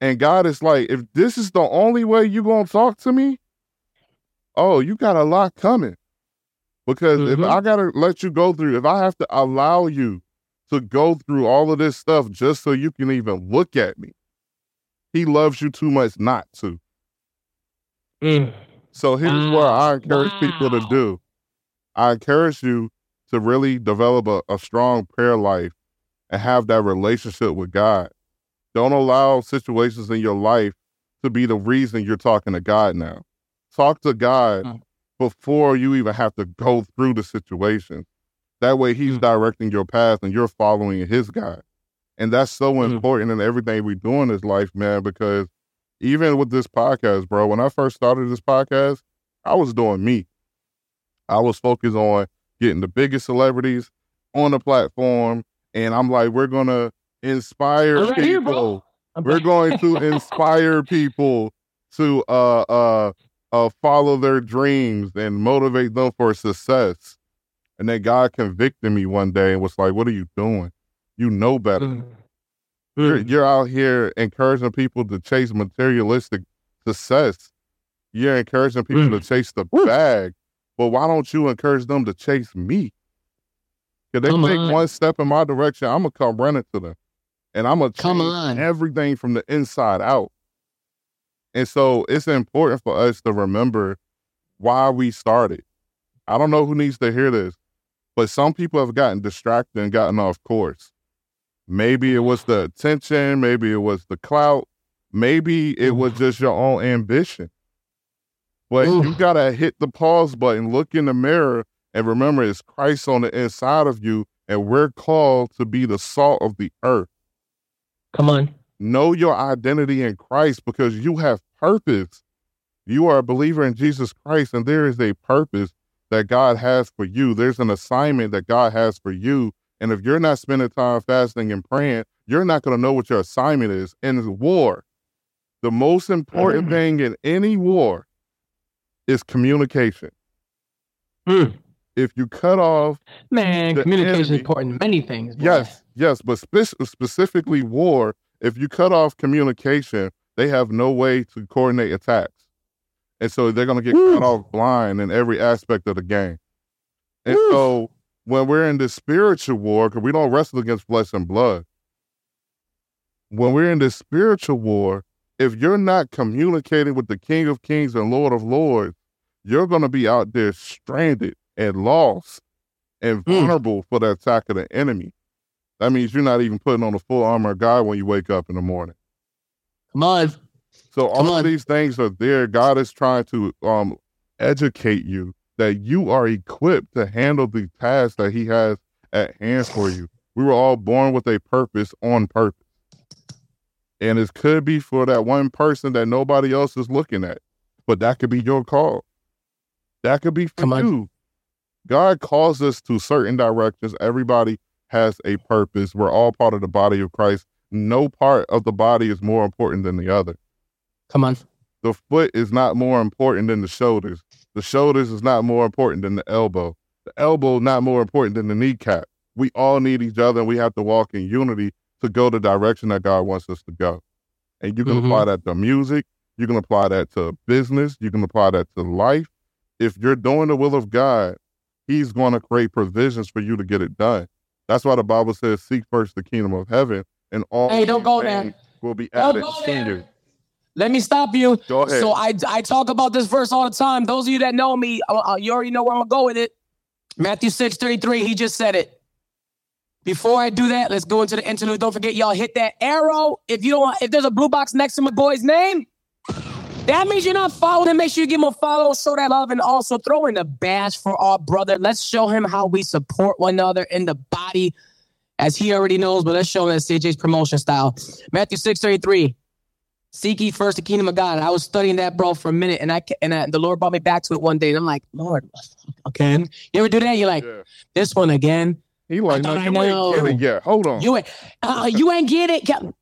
And God is like, if this is the only way you're gonna talk to me, oh, you got a lot coming. Because mm-hmm. if I gotta let you go through, if I have to allow you to go through all of this stuff just so you can even look at me, he loves you too much not to. Mm. So here's what I encourage wow. people to do. I encourage you to really develop a, a strong prayer life and have that relationship with God. Don't allow situations in your life to be the reason you're talking to God now. Talk to God mm. before you even have to go through the situation. That way, He's mm. directing your path and you're following His guide. And that's so mm. important in everything we do in this life, man, because even with this podcast, bro, when I first started this podcast, I was doing me. I was focused on getting the biggest celebrities on the platform. And I'm like, we're going to inspire right people. Here, We're going to inspire people to uh uh uh follow their dreams and motivate them for success. And then God convicted me one day and was like, "What are you doing? You know better. Mm. You're, you're out here encouraging people to chase materialistic success. You're encouraging people mm. to chase the bag, but why don't you encourage them to chase me? If they Come take on. one step in my direction, I'm gonna come running to them and I'm gonna come on everything from the inside out. And so it's important for us to remember why we started. I don't know who needs to hear this, but some people have gotten distracted and gotten off course. Maybe it was the attention, maybe it was the clout, maybe it was just your own ambition. But Oof. you gotta hit the pause button, look in the mirror, and remember it's Christ on the inside of you, and we're called to be the salt of the earth. Come on. Know your identity in Christ because you have purpose. You are a believer in Jesus Christ, and there is a purpose that God has for you. There's an assignment that God has for you. And if you're not spending time fasting and praying, you're not going to know what your assignment is. In war, the most important mm. thing in any war is communication. Mm. If you cut off, man, communication enemy, is important in many things. Boy. Yes, Yes, but spe- specifically war, if you cut off communication, they have no way to coordinate attacks. And so they're going to get cut off blind in every aspect of the game. And so when we're in this spiritual war, because we don't wrestle against flesh and blood, when we're in this spiritual war, if you're not communicating with the King of Kings and Lord of Lords, you're going to be out there stranded and lost and hmm. vulnerable mm. for the attack of the enemy. That means you're not even putting on the full armor God when you wake up in the morning. Come on. So all of these things are there. God is trying to um, educate you that you are equipped to handle the tasks that He has at hand for you. We were all born with a purpose on purpose. And it could be for that one person that nobody else is looking at. But that could be your call. That could be for Come you. On. God calls us to certain directions. Everybody has a purpose. We're all part of the body of Christ. No part of the body is more important than the other. Come on. The foot is not more important than the shoulders. The shoulders is not more important than the elbow. The elbow not more important than the kneecap. We all need each other and we have to walk in unity to go the direction that God wants us to go. And you can mm-hmm. apply that to music. You can apply that to business. You can apply that to life. If you're doing the will of God, He's going to create provisions for you to get it done. That's why the Bible says, "Seek first the kingdom of heaven, and all Hey, don't go there. things will be Don't added go to there. Let me stop you. Go ahead. So I I talk about this verse all the time. Those of you that know me, uh, uh, you already know where I'm gonna go with it. Matthew 6 33, he just said it. Before I do that, let's go into the interlude. Don't forget, y'all hit that arrow. If you don't, want, if there's a blue box next to my boy's name, that means you're not following him. Make sure you give him a follow, show that love, and also throw in a badge for our brother. Let's show him how we support one another in the body, as he already knows, but let's show him that CHH promotion style. Matthew 6 33. Seek ye first the kingdom of God. I was studying that, bro, for a minute, and I and I, the Lord brought me back to it one day, and I'm like, Lord, again. You ever do that? You're like, Yeah. this one again. He like, no, you know. ain't get it yet. Hold on. You ain't, uh, you ain't get it. Ca- You ain't,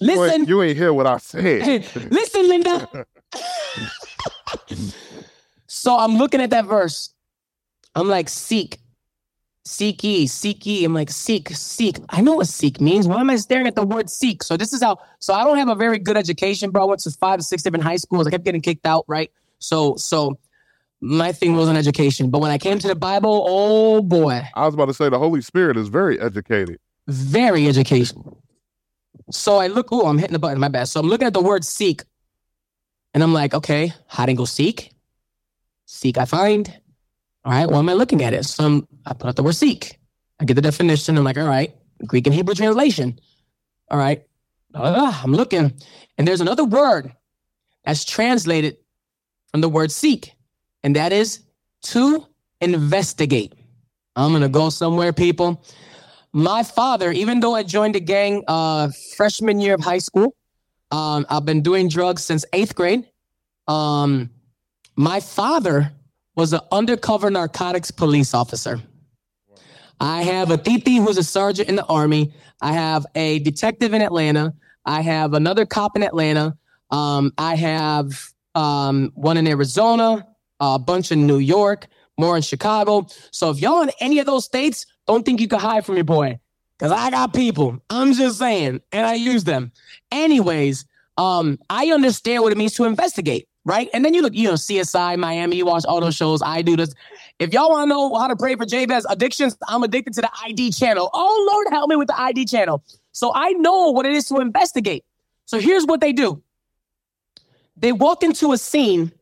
Listen, you ain't hear what I said. listen, Linda. so I'm looking at that verse. I'm like, seek, seek ye, seek ye. I'm like, seek, seek. I know what seek means. Why am I staring at the word seek? So this is how. So I don't have a very good education, bro. I went to five six different high schools. I kept getting kicked out, right? So, so my thing wasn't education. But when I came to the Bible, oh boy, I was about to say the Holy Spirit is very educated. very educational. So I look, oh, I'm hitting the button, my bad. So I'm looking at the word seek. And I'm like, okay, hide and go seek. Seek I find. All right, why am I looking at it? So I'm, I put out the word seek. I get the definition. I'm like, all right, Greek and Hebrew translation. All right, ah, I'm looking. And there's another word that's translated from the word seek, and that is to investigate. I'm going to go somewhere, people my father, even though I joined the gang uh freshman year of high school, um, I've been doing drugs since eighth grade. Um, my father was an undercover narcotics police officer. I have a titi who's a sergeant in the army. I have a detective in Atlanta. I have another cop in Atlanta. Um, I have um, one in Arizona, a bunch in New York, more in Chicago. So if y'all in any of those states, don't think you can hide from your boy. Cause I got people. I'm just saying, and I use them. Anyways, um, I understand what it means to investigate, right? And then you look, you know, CSI, Miami, you watch all those shows. I do this. If y'all want to know how to pray for JBEZ addictions, I'm addicted to the ID channel. Oh Lord, help me with the ID channel. So I know what it is to investigate. So here's what they do. They walk into a scene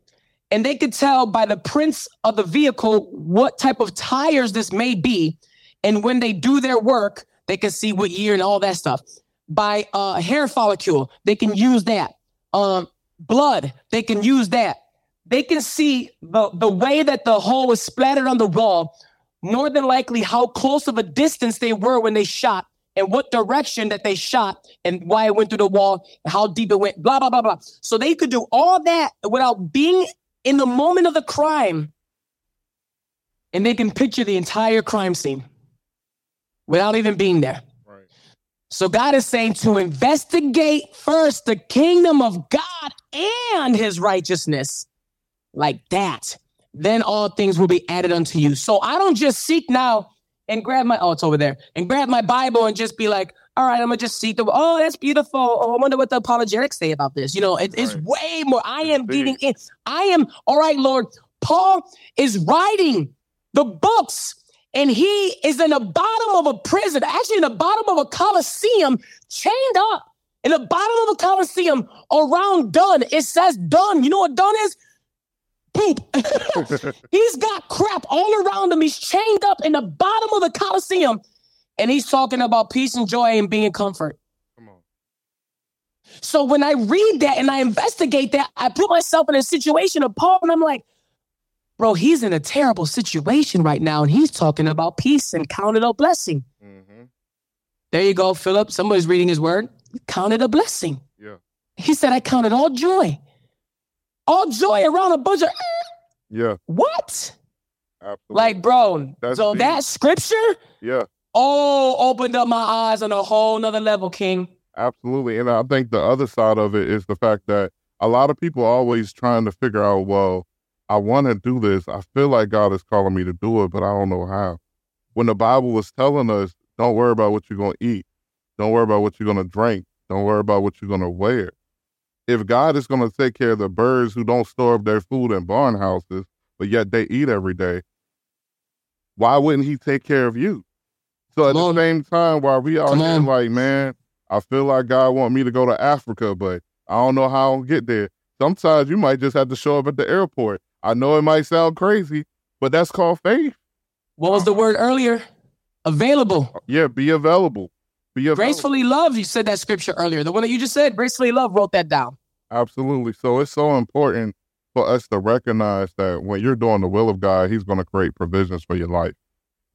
and they could tell by the prints of the vehicle what type of tires this may be. And when they do their work, they can see what year and all that stuff. By uh, hair follicle, they can use that. Um, blood, they can use that. They can see the, the way that the hole was splattered on the wall, more than likely how close of a distance they were when they shot and what direction that they shot and why it went through the wall how deep it went, blah, blah, blah, blah. So they could do all that without being in the moment of the crime. And they can picture the entire crime scene without even being there. Right. So God is saying to investigate first the kingdom of God and his righteousness like that. Then all things will be added unto you. So I don't just seek now and grab my, oh, it's over there, and grab my Bible and just be like, all right, I'm gonna just seek the, oh, that's beautiful. Oh, I wonder what the apologetics say about this. You know, it- it's Right. way more. I am getting in. I am, all right, Lord. Paul is writing the books and he is in the bottom of a prison, actually in the bottom of a coliseum, chained up in the bottom of a coliseum around Dun. It says Dun. You know what Dun is? Poop. he's got crap all around him. He's chained up in the bottom of the coliseum, and he's talking about peace and joy and being comfort. Come on. So when I read that and I investigate that, I put myself in a situation of Paul, and I'm like, bro, he's in a terrible situation right now, and he's talking about peace and counted a blessing. hmm There you go, Philip. Somebody's reading his word. Counted a blessing. Yeah. He said, I counted all joy. All joy around a bunch of Yeah. what? Absolutely. Like, bro, That's so deep. that scripture, yeah. Oh, opened up my eyes on a whole nother level, King. Absolutely. And I think the other side of it is the fact that a lot of people are always trying to figure out, well, I want to do this. I feel like God is calling me to do it, but I don't know how. When the Bible was telling us, don't worry about what you're going to eat, don't worry about what you're going to drink, don't worry about what you're going to wear. If God is going to take care of the birds who don't store up their food in barn houses, but yet they eat every day, why wouldn't he take care of you? So at Come the on. same time, while we out here like, man, I feel like God want me to go to Africa, but I don't know how I'll get there. Sometimes you might just have to show up at the airport. I know it might sound crazy, but that's called faith. What was the word earlier? Available. Uh, yeah, be available. Be available. Gracefully love. You said that scripture earlier. The one that you just said, gracefully love, wrote that down. Absolutely. So it's so important for us to recognize that when you're doing the will of God, He's going to create provisions for your life,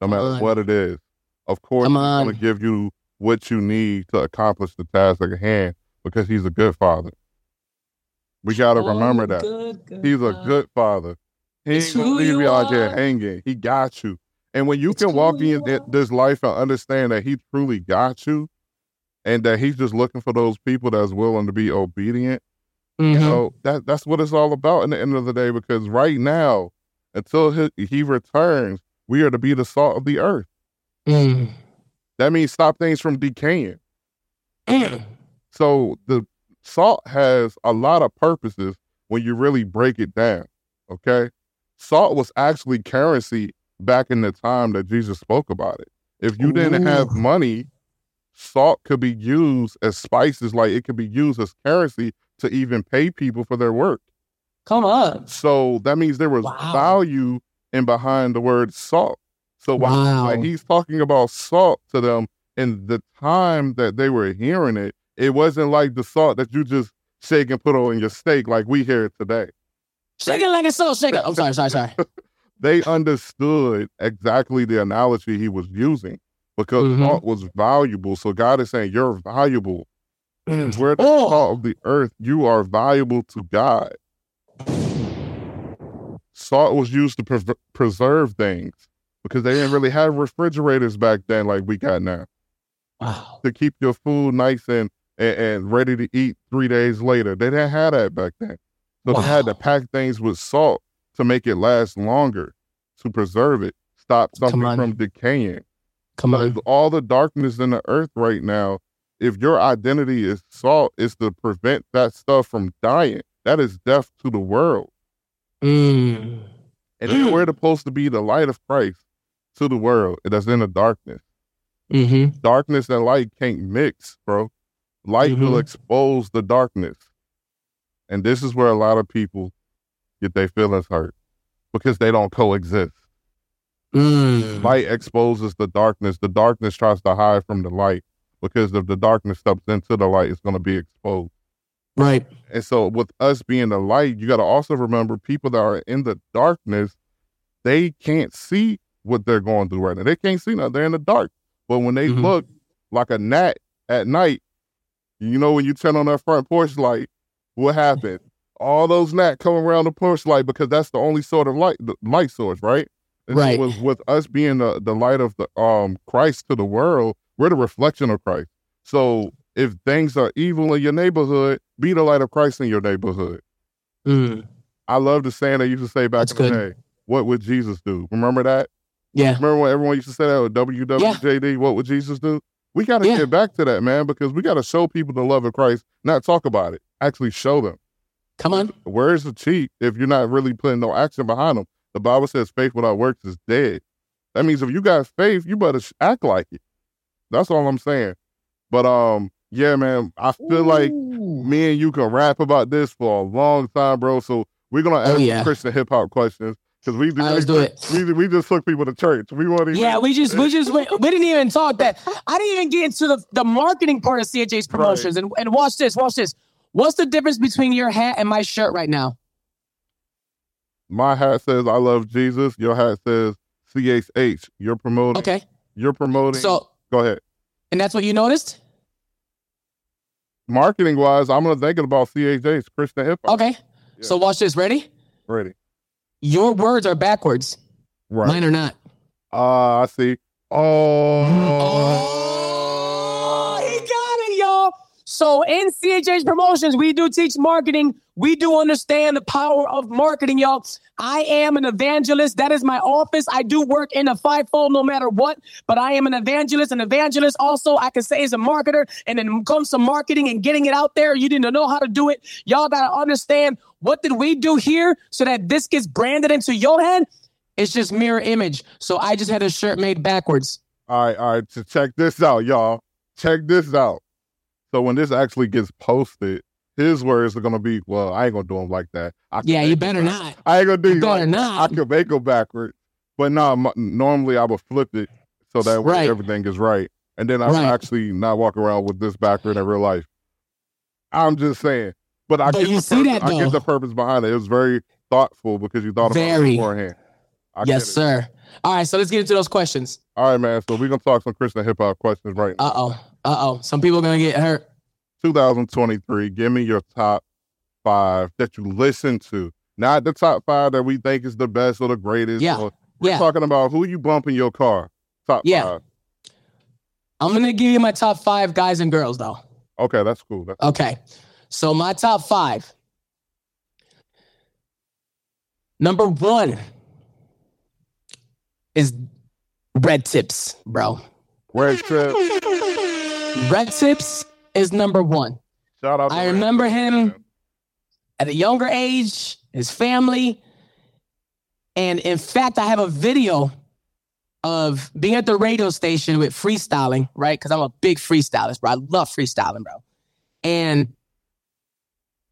no matter what it is. Of course, Come He's going to give you what you need to accomplish the task at hand because He's a good Father. We got to remember Oh, that. good, good He's a good Father. He It's ain't going to leave you you out there hanging. He got you. And when you It's can walk you in th- are. this life and understand that He truly got you and that He's just looking for those people that's willing to be obedient Mhm. so that that's what it's all about in the end of the day. Because right now, until he, he returns, we are to be the salt of the earth. Mm. That means stop things from decaying. Mm. So the salt has a lot of purposes when you really break it down. Okay, salt was actually currency back in the time that Jesus spoke about it. If you didn't have money, salt could be used as spices, like it could be used as currency to even pay people for their work. Come on. So that means there was Wow. value in behind the word salt. So while Wow. like he's talking about salt to them in the time that they were hearing it, it wasn't like the salt that you just shake and put on your steak like we hear it today. Shake it like a salt shake it. I'm sorry, sorry, sorry. They understood exactly the analogy he was using because Mhm. salt was valuable. So God is saying you're valuable. Mm. We're the Oh. salt of the earth. You are valuable to God. Salt was used to pre- preserve things because they didn't really have refrigerators back then like we got now Wow. to keep your food nice and, and, and ready to eat three days later. They didn't have that back then. So they had to pack things with salt to make it last longer, to preserve it, stop something from decaying. Come But on. all the darkness in the earth right now, if your identity is salt, is to prevent that stuff from dying. That is death to the world. Mm. And we're supposed to be the light of Christ to the world that's in the darkness. Mm-hmm. Darkness and light can't mix, bro. Light will Mhm. expose the darkness. And this is where a lot of people get their feelings hurt because they don't coexist. Mm. Light exposes the darkness. The darkness tries to hide from the light because if the darkness steps into the light, it's going to be exposed. Right. And so, with us being the light, you got to also remember people that are in the darkness, they can't see what they're going through right now. They can't see nothing. They're in the dark. But when they Mhm. look like a gnat at night, you know, when you turn on that front porch light, what happened? All those gnats come around the porch light because that's the only sort of light, the light source, right? And so Right. with, with us being the, the light of the um Christ to the world, we're the reflection of Christ. So if things are evil in your neighborhood, be the light of Christ in your neighborhood. Mm. I love the saying they used to say back That's in the good. day. What would Jesus do? Remember that? Yeah. Remember when everyone used to say that with WWJD? What would Jesus do? We got to Yeah. get back to that, man, because we got to show people the love of Christ, not talk about it. Actually show them. Come on. Where's the cheat if you're not really putting no action behind them? The Bible says faith without works is dead. That means if you got faith, you better act like it. That's all I'm saying. But um, yeah, man, I feel like me and you can rap about this for a long time, bro. So we're gonna ask Oh, yeah. Christian hip hop questions because we do. All right, let's do it. We, we just took people to church. We want to. Yeah, we just we just we, we didn't even talk that. I didn't even get into the, the marketing part of CHH promotions. And and watch this, watch this. What's the difference between your hat and my shirt right now? My hat says I love Jesus. Your hat says CHH. You're promoting. Okay. You're promoting. So go ahead. and that's what you noticed? Marketing wise, I'm gonna thinking about CHH, Christian hip hop. Okay. So watch this. Ready? Ready. Your words are backwards. Right. Mine are not. Ah, I see. Oh. Oh, he got it, y'all. So in CHH Promotions, we do teach marketing. We do understand the power of marketing, y'all. I am an evangelist. That is my office. I do work in a fivefold no matter what, but I am an evangelist. An evangelist also, I can say, is a marketer. And then comes to marketing and getting it out there. You didn't know how to do it. Y'all got to understand what did we do here so that this gets branded into your head? It's just mirror image. So I just had a shirt made backwards. All right, all right. So check this out, y'all. Check this out. So when this actually gets posted, his words are gonna be, "Well, I ain't gonna do them like that." I Yeah, you better not. I ain't gonna do You you better like, I not. could make them backwards, but no. m- normally I would flip it so that Right. everything is right, and then I'm Right. actually not walking around with this backward in real life. I'm just saying, but I But get you see purpose, that, I get the purpose behind it. It was very thoughtful because you thought about it Very. beforehand. I yes, sir. All right, so let's get into those questions. All right, man. So we're gonna talk some Christian hip hop questions right now. Uh oh. Uh oh. Some people are gonna get hurt. 2023. Give me your top five that you listen to, not the top five that we think is the best or the greatest. Yeah, or- we're yeah. talking about who you bump in your car. Top Yeah. five. I'm gonna give you my top five guys and girls though. Okay, that's cool. That's Okay. So my top five. Number one is Red Tips, bro. Red Trip. Red Tips is number one. Shout out. to I Red remember Trip, him at a younger age, his family. And in fact, I have a video of being at the radio station with freestyling, right? Because I'm a big freestylist, bro. I love freestyling, bro. And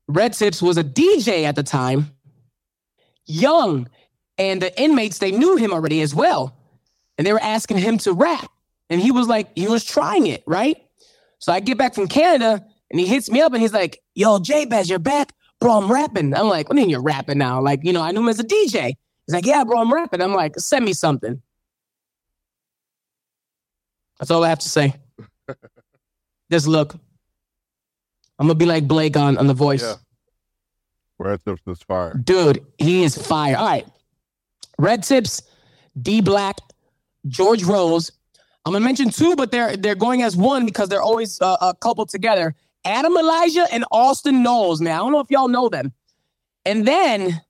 Red Tips was a DJ at the time, young. And the inmates, they knew him already as well. And they were asking him to rap. And he was like, he was trying it, right? So I get back from Canada and he hits me up and he's like, Yo, JBEZ, you're back? Bro, I'm rapping. I'm like, What do you mean you're rapping now? Like, you know, I knew him as a DJ. He's like, Yeah, bro, I'm rapping. I'm like, Send me something. That's all I have to say. Just look. I'm gonna be like Blake on, on the voice. Yeah. Red Tips is fire. Dude, he is fire. All right. Red Tips, D Black, George Rose. I'm gonna mention two, but they're they're going as one because they're always uh, uh, coupled together. Adam Elijah and Austin Knowles. Now I don't know if y'all know them. And then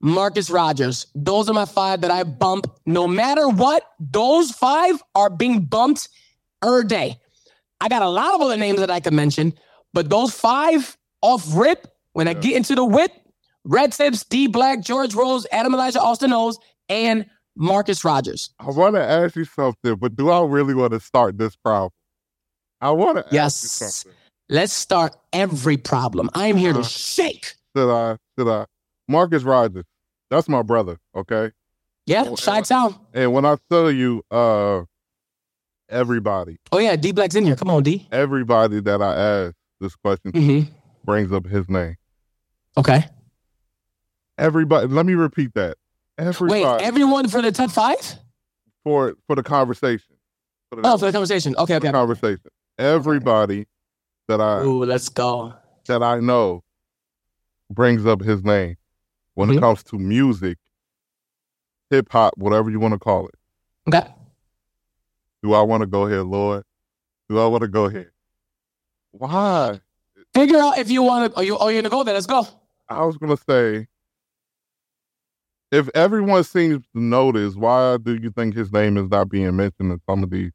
Marcus Rogers. Those are my five that I bump. No matter what, those five are being bumped er day. I got a lot of other names that I could mention, but those five off rip, when I Yeah. get into the whip, Red Tips, D Black, George Rose, Adam Elijah, Austin Knowles, and Marcus Rogers. I want to ask you something, but do I really want to start this problem? I want to ask Yes. Let's start every problem. I am here to Uh, shake. Should I? Should I? Marcus Rogers. That's my brother. Okay. Yeah, Oh, Chi-Town. And when I tell you, uh, everybody, Oh yeah, D Black's in here. Come on, D. everybody that I ask this question Mm-hmm. brings up his name. Okay. Everybody. Let me repeat that. Everybody Wait, everyone for the top five? for for the conversation. For the, Oh, for the conversation. Okay, for the okay. conversation. Everybody that I Ooh, let's go. that I know brings up his name when Mhm. it comes to music, hip hop, whatever you want to call it. Okay. Do I want to go here, Lord? Do I want to go here? Why? Figure out if you want to. Are you? Are you gonna go there? Let's go. I was gonna say, if everyone seems to notice, why do you think his name is not being mentioned in some of these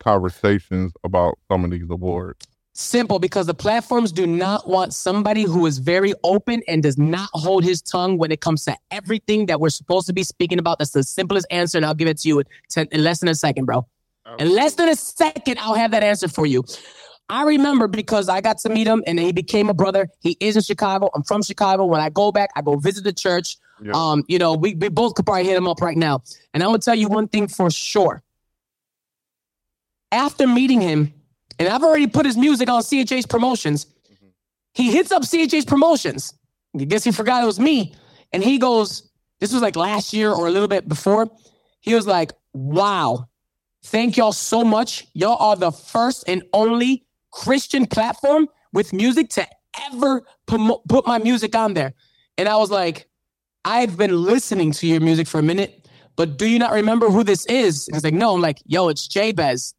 conversations about some of these awards? Simple, because the platforms do not want somebody who is very open and does not hold his tongue when it comes to everything that we're supposed to be speaking about. That's the simplest answer, and I'll give it to you in, 10, in less than a second, bro. Oh. In less than a second, I'll have that answer for you. I remember because I got to meet him and he became a brother. He is in Chicago. I'm from Chicago. When I go back, I go visit the church. Um, you know, we, we both could probably hit him up right now. And I'm gonna tell you one thing for sure. After meeting him, and I've already put his music on CHH promotions, Mhm. he hits up CHH promotions. I guess he forgot it was me. And he goes, This was like last year or a little bit before. He was like, Wow, thank y'all so much. Y'all are the first and only Christian platform with music to ever put my music on there. And I was like, I've been listening to your music for a minute, but do you not remember who this is? And he's like, no. I'm like, yo, it's Jabez.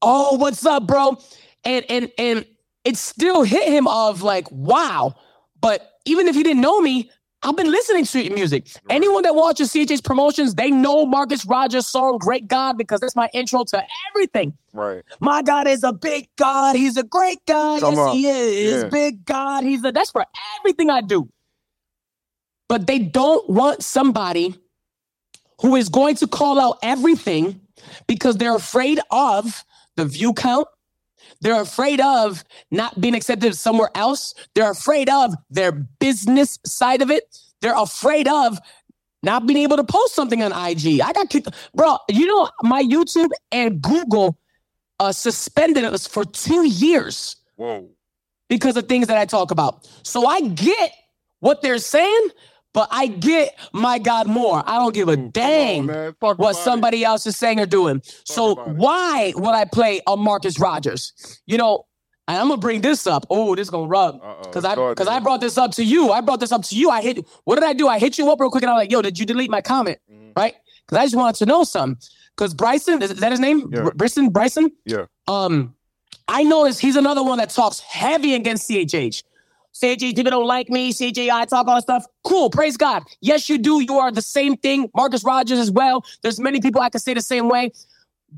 Oh, what's up, bro? And and and it still hit him of like, wow. But even if he didn't know me, I've been listening to your music. Right. Anyone that watches CHH promotions, they know Marcus Rogers' song "Great God" because that's my intro to everything. Right. My God is a big God. He's a great God. Come yes, on. he is. Yeah. Big God. He's a that's for everything I do. But they don't want somebody who is going to call out everything because they're afraid of the view count. They're afraid of not being accepted somewhere else. They're afraid of their business side of it. They're afraid of not being able to post something on IG. I got kicked, bro. You know, my YouTube and Google uh, suspended us for two years Whoa. because of things that I talk about. So I get what they're saying, but I get my God more. I don't give a on, dang what about somebody else is saying or doing. So about it. why would I play a Marcus Rogers? You know, and I'm gonna bring this up. Oh, this gonna rub. Cause I cause I brought this up to you. I brought this up to you. I hit what did I do? I hit you up real quick and I'm like, yo, did you delete my comment? Mhm. Right? Cause I just wanted to know something. Cause Bryson, is that his name? Yeah. Br- Bryson, Bryson? Yeah. Um, I noticed he's another one that talks heavy against CHH. CHH, people don't like me. CHH, I talk all that stuff. Cool, praise God. Yes, you do. You are the same thing. Marcus Rogers as well. There's many people I can say the same way.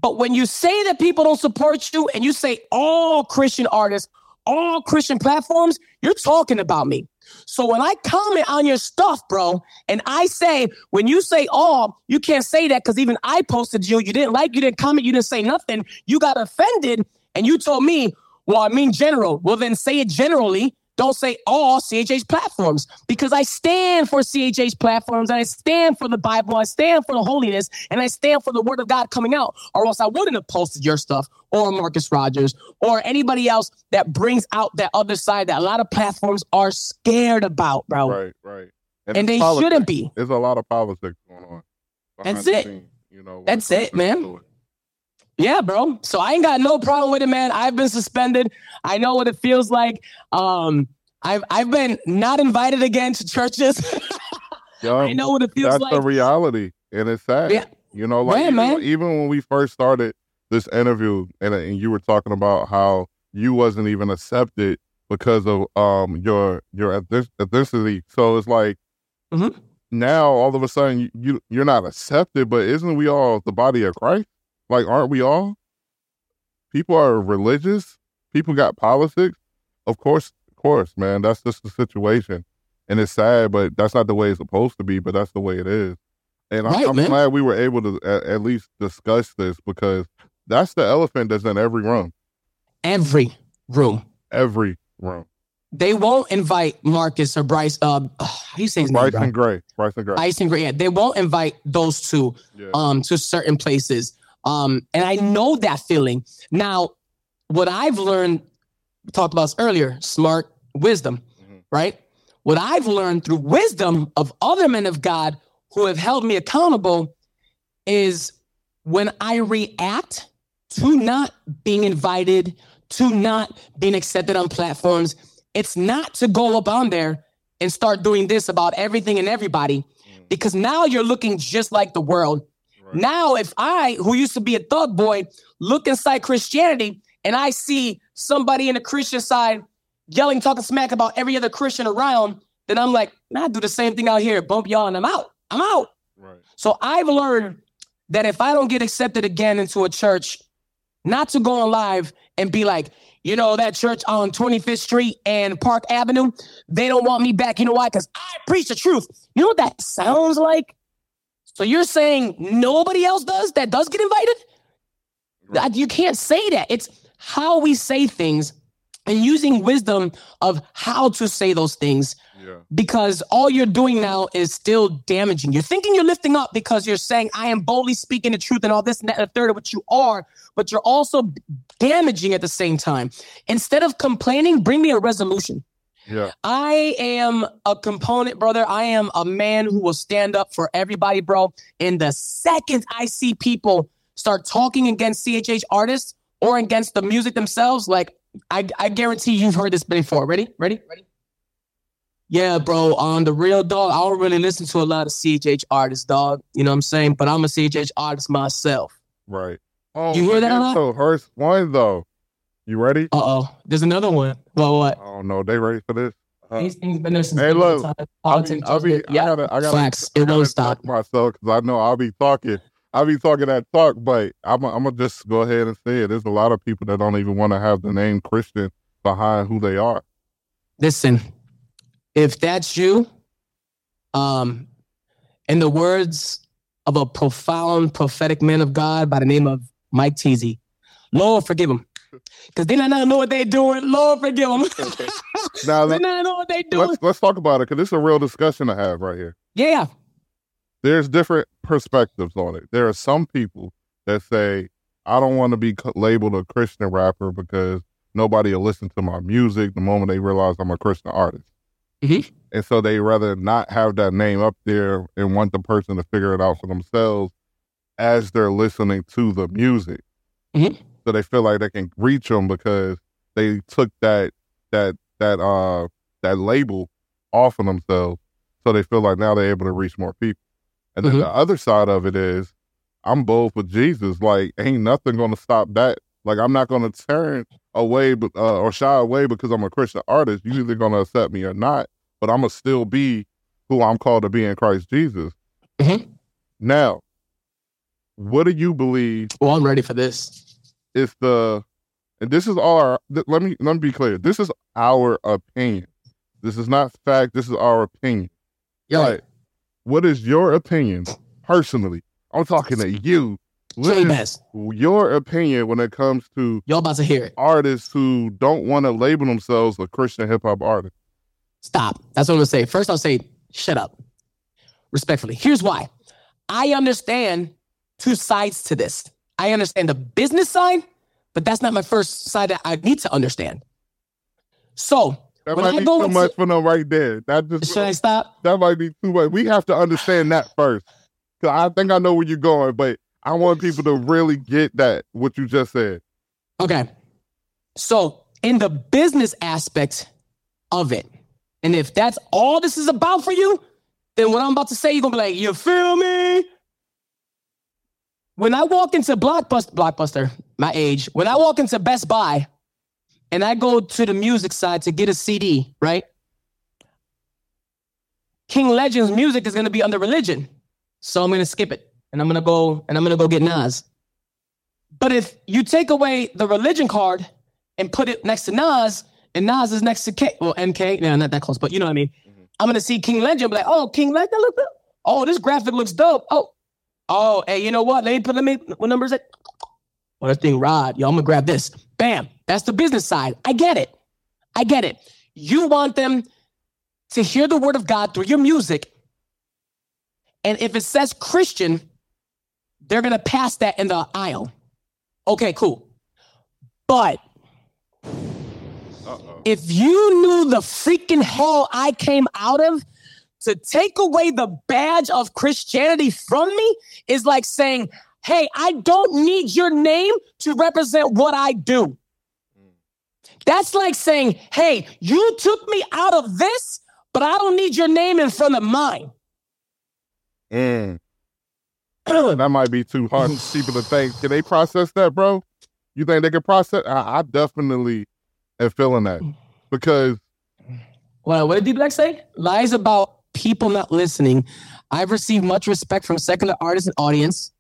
But when you say that people don't support you and you say all Christian artists, all Christian platforms, you're talking about me. So when I comment on your stuff, bro, and I say, when you say all, you can't say that because even I posted you, you didn't like, you didn't comment, you didn't say nothing, you got offended, and you told me, well, I mean general. Well, then say it generally. Don't say all CHH platforms because I stand for CHH platforms and I stand for the Bible. I stand for the holiness and I stand for the word of God coming out, or else I wouldn't have posted your stuff or Marcus Rogers or anybody else that brings out that other side that a lot of platforms are scared about, bro. Right, right. And it's they politics. shouldn't be. There's a lot of politics going on. That's it. scenes, you know, That's it, man. Yeah, bro. So I ain't got no problem with it, man. I've been suspended. I know what it feels like. Um, I've I've been not invited again to churches. Yeah, I know what it feels that's like. the reality, and it's sad. Yeah. You know, like even, man. even when we first started this interview, and, and you were talking about how you wasn't even accepted because of um your your ethnicity. So it's like Mhm. now all of a sudden you, you you're not accepted, but isn't we all the body of Christ? Like, aren't we all? People are religious. People got politics. Of course, of course, man. That's just the situation, and it's sad, but that's not the way it's supposed to be. But that's the way it is. And I- Right, I'm man. glad we were able to at, at least discuss this because that's the elephant that's in every room, Every room. every room. They won't invite Marcus or Bryce. Uh, how you say his name? Bryson bro? Gray, Bryson Gray. Bryson Gray. Yeah, they won't invite those two yeah. um to certain places. Um, and I know that feeling. Now, what I've learned, talked about earlier, smart wisdom, Mhm. right? What I've learned through wisdom of other men of God who have held me accountable is when I react to not being invited, to not being accepted on platforms, it's not to go up on there and start doing this about everything and everybody, Mm, because now you're looking just like the world. Right. Now, if I, who used to be a thug boy, look inside Christianity and I see somebody in the Christian side yelling, talking smack about every other Christian around, then I'm like, I do the same thing out here, bump y'all, and I'm out. I'm out. right. So I've learned that if I don't get accepted again into a church, not to go on live and be like, you know, that church on 25th Street and Park Avenue, they don't want me back. You know why? Because I preach the truth. You know what that sounds like? So you're saying nobody else does that does get invited? That- You can't say that. It's how we say things and using wisdom of how to say those things Yeah. because all you're doing now is still damaging. You're thinking you're lifting up because you're saying, I am boldly speaking the truth and all this and that and the third of what you are, but you're also damaging at the same time. Instead of complaining, bring me a resolution. Yeah. I am a component, brother. I am a man who will stand up for everybody, bro. And the second I see people start talking against CHH artists or against the music themselves, like I, I guarantee you've heard this before. Ready? Ready? Ready? Yeah, bro. On the real dog, I don't really listen to a lot of CHH artists, dog. You know what I'm saying? But I'm a CHH artist myself. Right. Oh, You hear that a lot? So hurts one though. You ready? Uh oh. There's another one. Well, what? Oh no, they ready for this? Uh, These things been there since Hey, look, time. I'll Politics, be, I'll be, yeah. I gotta, I gotta, Facts. I It won't stop. myself because I know I'll be talking. I'll be talking that talk, but I'm, I'm gonna just go ahead and say it. There's a lot of people that don't even want to have the name Christian behind who they are. Listen, if that's you, um, in the words of a profound prophetic man of God by the name of Mike Teezy. Lord, forgive him. Because they not know what they're doing. Lord, forgive them. Now they not know what they're doing. let's let's talk about it because this is a real discussion to have right here. Yeah. There's different perspectives on it. There are some people that say I don't want to be labeled a Christian rapper because nobody will listen to my music the moment they realize I'm a Christian artist. Mhm. And so they rather not have that name up there and want the person to figure it out for themselves as they're listening to the music. Mhm. So they feel like they can reach them because they took that that that uh that label off of themselves. So they feel like now they're able to reach more people. And then Mhm. the other side of it is I'm bold with Jesus. Like, ain't nothing gonna stop that. Like, I'm not gonna turn away, but uh, or shy away because I'm a Christian artist. You either gonna accept me or not, but I'm gonna still be who I'm called to be in Christ Jesus. Mhm. Now, what do you believe Well, I'm ready for this. Is the? And this is all our. th- Let me let me be clear. This is our opinion. This is not fact. This is our opinion. Yo, Like, what is your opinion personally? I'm talking to you. What is your opinion when it comes to Y'all about to hear it. artists who don't want to label themselves a Christian hip hop artist? Stop. That's what I'm gonna say. First, I'll say, shut up. Respectfully. Here's why. I understand two sides to this. I understand the business side, but that's not my first side that I need to understand. So, That When might I be too into- much for them right there. That just should I stop? that might be too much. We have to understand that first. Cause I think I know where you're going, but I want people to really get that what you just said. Okay. So, in the business aspect of it, and if that's all this is about for you, then what I'm about to say, you're gonna be like, you feel me? When I walk into Blockbuster, Blockbuster, my age, when I walk into Best Buy and I go to the music side to get a CD, right? King Legend's music is gonna be under religion. So I'm gonna skip it. And I'm gonna go and I'm gonna go get Nas. But if you take away the religion card and put it next to Nas, and Nas is next to K, well, MK, no, not that close, but you know what I mean. Mm-hmm. I'm gonna see King Legend, be like, oh, King Legend, look, look. oh, this graphic looks dope. Oh, oh, hey, you know what? Let me put, let me, what number is it? Oh, that thing, Rod. Yo, I'm gonna grab this. Bam. That's the business side. I get it. I get it. You want them to hear the word of God through your music. And if it says Christian, they're gonna pass that in the aisle. Okay, cool. But Uh-oh. if you knew the freaking hell I came out of, to take away the badge of Christianity from me is like saying, hey, I don't need your name to represent what I do. That's like saying, hey, you took me out of this, but I don't need your name in front of mine. Mm. that might be too hard for people to think. Can they process that, bro? You think they can process? I, I definitely am feeling that because Well, what did D Black say? Lies about people not listening. I've received much respect from secular artists and audience.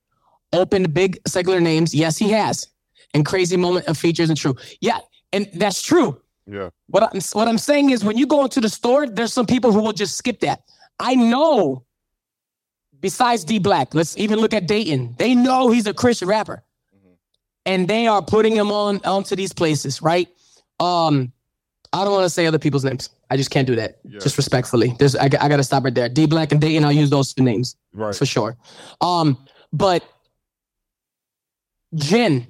Opened big secular names. Yes, he has. And crazy moment of features and true. Yeah, and that's true. yeah, What I'm what I'm saying is when you go into the store, there's some people who will just skip that. I know. Besides D Black, let's even look at Datin. They know he's a Christian rapper, and they are putting him on onto these places, right? Um, I don't want to say other people's names. I just can't do that. Yeah. Just respectfully, there's I, I got to stop right there. D Black and Datin, I'll use those two names right. for sure. Um, but Jin,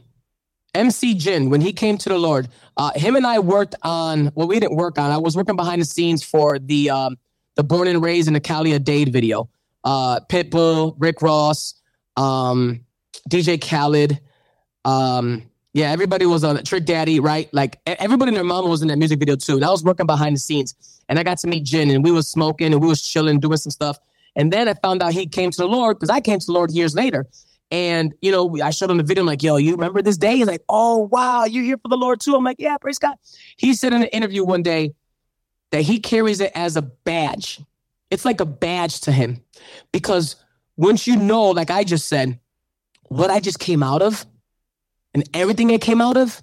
MC Jin, when he came to the Lord, uh, him and I worked on well, we didn't work on. I was working behind the scenes for the um, the Born and Raised in the Cali Dade video. Uh, Pitbull, Rick Ross, um, DJ Khaled, um, yeah, everybody was on. Trick Daddy, right? Like everybody and their mama was in that music video too. And I was working behind the scenes, and I got to meet Jin, and we was smoking, and we was chilling, doing some stuff. And then I found out he came to the Lord because I came to the Lord years later. And you know, I showed him the video. I'm like, "Yo, you remember this day?" He's like, "Oh wow, you're here for the Lord too." I'm like, "Yeah, praise God." He said in an interview one day that he carries it as a badge. It's like a badge to him because once you know, like I just said, what I just came out of and everything it came out of,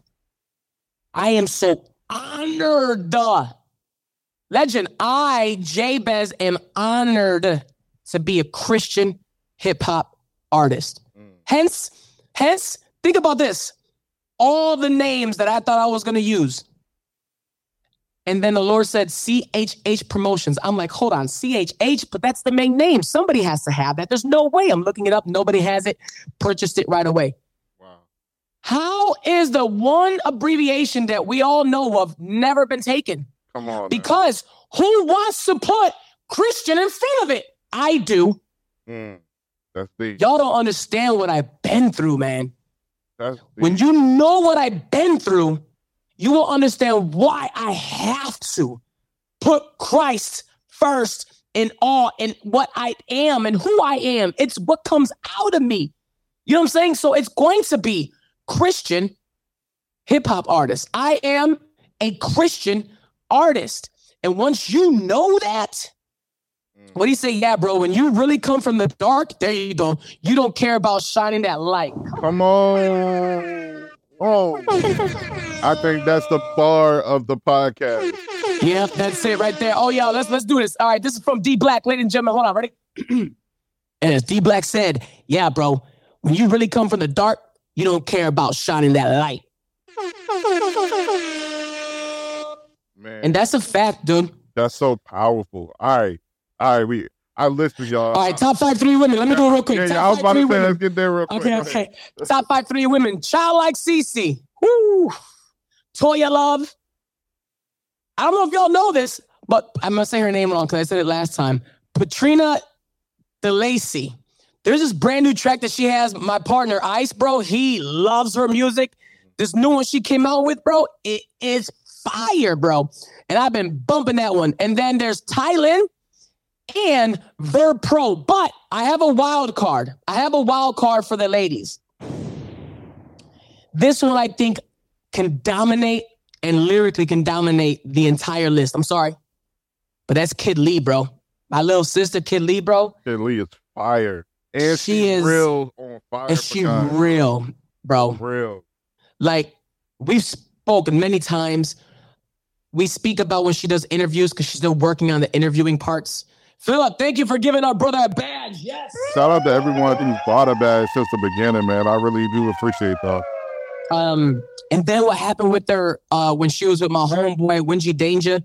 I am so honored. Legend, I, JBEZ, am honored to be a Christian hip hop artist. Mm. Hence, hence, think about this. All the names that I thought I was gonna use. And then the Lord said CHH Promotions. I'm like, hold on, CHH, but that's the main name. Somebody has to have that. There's no way. I'm looking it up. Nobody has it. Purchased it right away. How is the one abbreviation that we all know of never been taken? Come on. man. Because who wants to put Christian in front of it? I do. Mm. That's deep. Y'all don't understand what I've been through, man. That's deep. When you know what I've been through, you will understand why I have to put Christ first in all in what I am and who I am. It's what comes out of me. You know what I'm saying? So it's going to be Christian hip hop artist. I am a Christian artist. And once you know that, Mm. what do you say? Yeah, bro, when you really come from the dark, there you go. You don't care about shining that light. Come on. Oh. I think that's the bar of the podcast. Yeah, that's it right there. Oh, yeah, let's let's do this. All right, this is from D Black, ladies and gentlemen. Hold on, ready? and as D Black said, yeah, bro, when you really come from the dark, you don't care about shining that light. Man. And that's a fact, dude. That's so powerful. All right. All right. We I listen, y'all. All right, top five three women. Let me do it real quick. Yeah, Top yeah, I was about to say, women. let's get there real quick. Okay, okay. Top five three women. Childlike Cece. Woo. Porsha Love. I don't know if y'all know this, but I'm gonna say her name wrong because I said it last time. Patrina DeLacy. There's this brand new track that she has. My partner Ice, bro, he loves her music. This new one she came out with, bro, it is fire, bro. And I've been bumping that one. And then there's Tylen and Verb Pro. But I have a wild card. I have a wild card for the ladies. This one I think can dominate and lyrically can dominate the entire list. I'm sorry, but that's Kid Lee, bro. My little sister, Kid Lee, bro. Kid Lee is fire. And She is- real on fire. And she God. real, bro. real. Like we've spoken many times. We speak about when she does interviews because she's still working on the interviewing parts. Philip, thank you for giving our brother a badge. Yes. Shout out to everyone who's bought a badge since the beginning, man. I really do appreciate that. Um, and then what happened with her uh when she was with my homeboy Wingy Danger,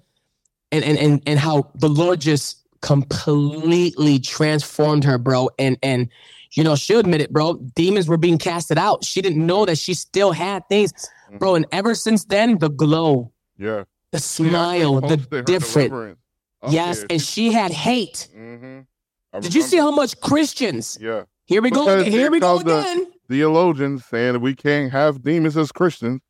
and and and and how the Lord just completely transformed her, bro. And and you know, she'll admit it, bro. Demons were being casted out. She didn't know that she still had things, bro. And ever since then, the glow, Yeah. the smile, the different. Yes, and she had hate. hmm Did you see how much Christians? Yeah. Here we go. Here we go because the- again. Theologians saying we can't have demons as Christians.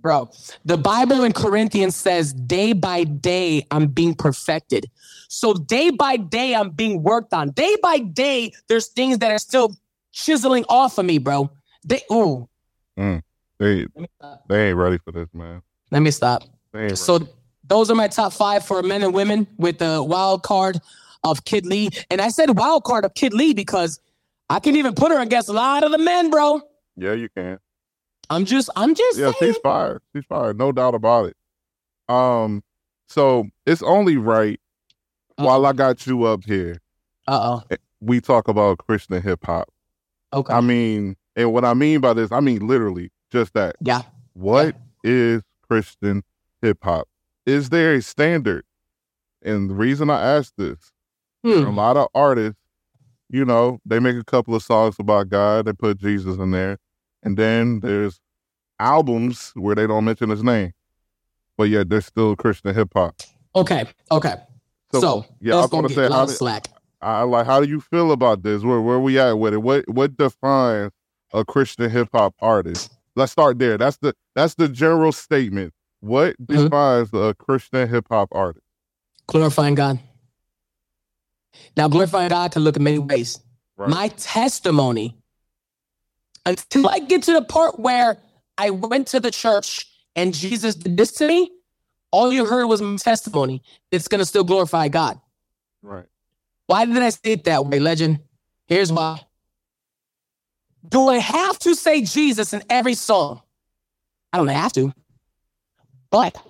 Bro, the Bible in Corinthians says, day by day, I'm being perfected. So, day by day, I'm being worked on. Day by day, there's things that are still chiseling off of me, bro. They, oh, They me stop. they ain't ready for this, man. Let me stop. So, those are my top five for men and women with the wild card of Kid Lee. And I said wild card of Kid Lee because I can even put her against a lot of the men, bro. Yeah, you can. I'm just, I'm just Yeah, saying. she's fired. She's fired. No doubt about it. Um, so it's only right while I got you up here, Uh oh. we talk about Christian hip hop. Okay. I mean, and what I mean by this, I mean literally just that. yeah. What is Christian hip hop? Is there a standard? And the reason I ask this, Hmm. a lot of artists, you know, they make a couple of songs about God, they put Jesus in there, and then there's albums where they don't mention his name, but yet they're still Christian hip hop. Okay. Okay. So, So, yeah, let's I'm gonna go say how lot of did- slack. I like. How do you feel about this? Where where we at with it? What what defines a Christian hip hop artist? Let's start there. That's the that's the general statement. What Mhm. defines a Christian hip hop artist? glorifying God. Now, glorifying God can look in many ways. Right. My testimony, until I get to the part where I went to the church and Jesus did this to me, all you heard was my testimony. It's going to still glorify God. Right. Why did I say it that way, legend? Here's why. Do I have to say Jesus in every song? I don't have to. But,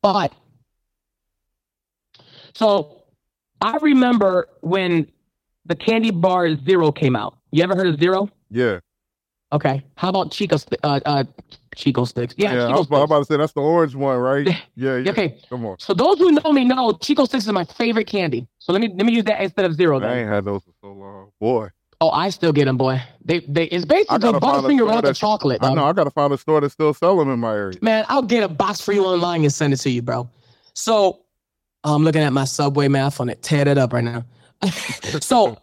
but. So I remember when the candy bar Zero came out. You ever heard of Zero? Yeah. Okay. How about Chico? Uh, uh, Chick-O-Sticks. Yeah. Yeah. I Chico was, about, I'm about to say that's the orange one, right? Yeah. Yeah. Okay. Come on. So those who know me know Chick-O-Sticks is my favorite candy. So let me let me use that instead of Zero. I Then. ain't had those for so long. Boy. Oh, I still get them, boy. They they it's basically gotta a Butterfinger without the chocolate. I know. I got to find a store that still sell them in my area. Man, I'll get a box for you online and send it to you, bro. So I'm looking at my Subway math on it. Tear it up right now. so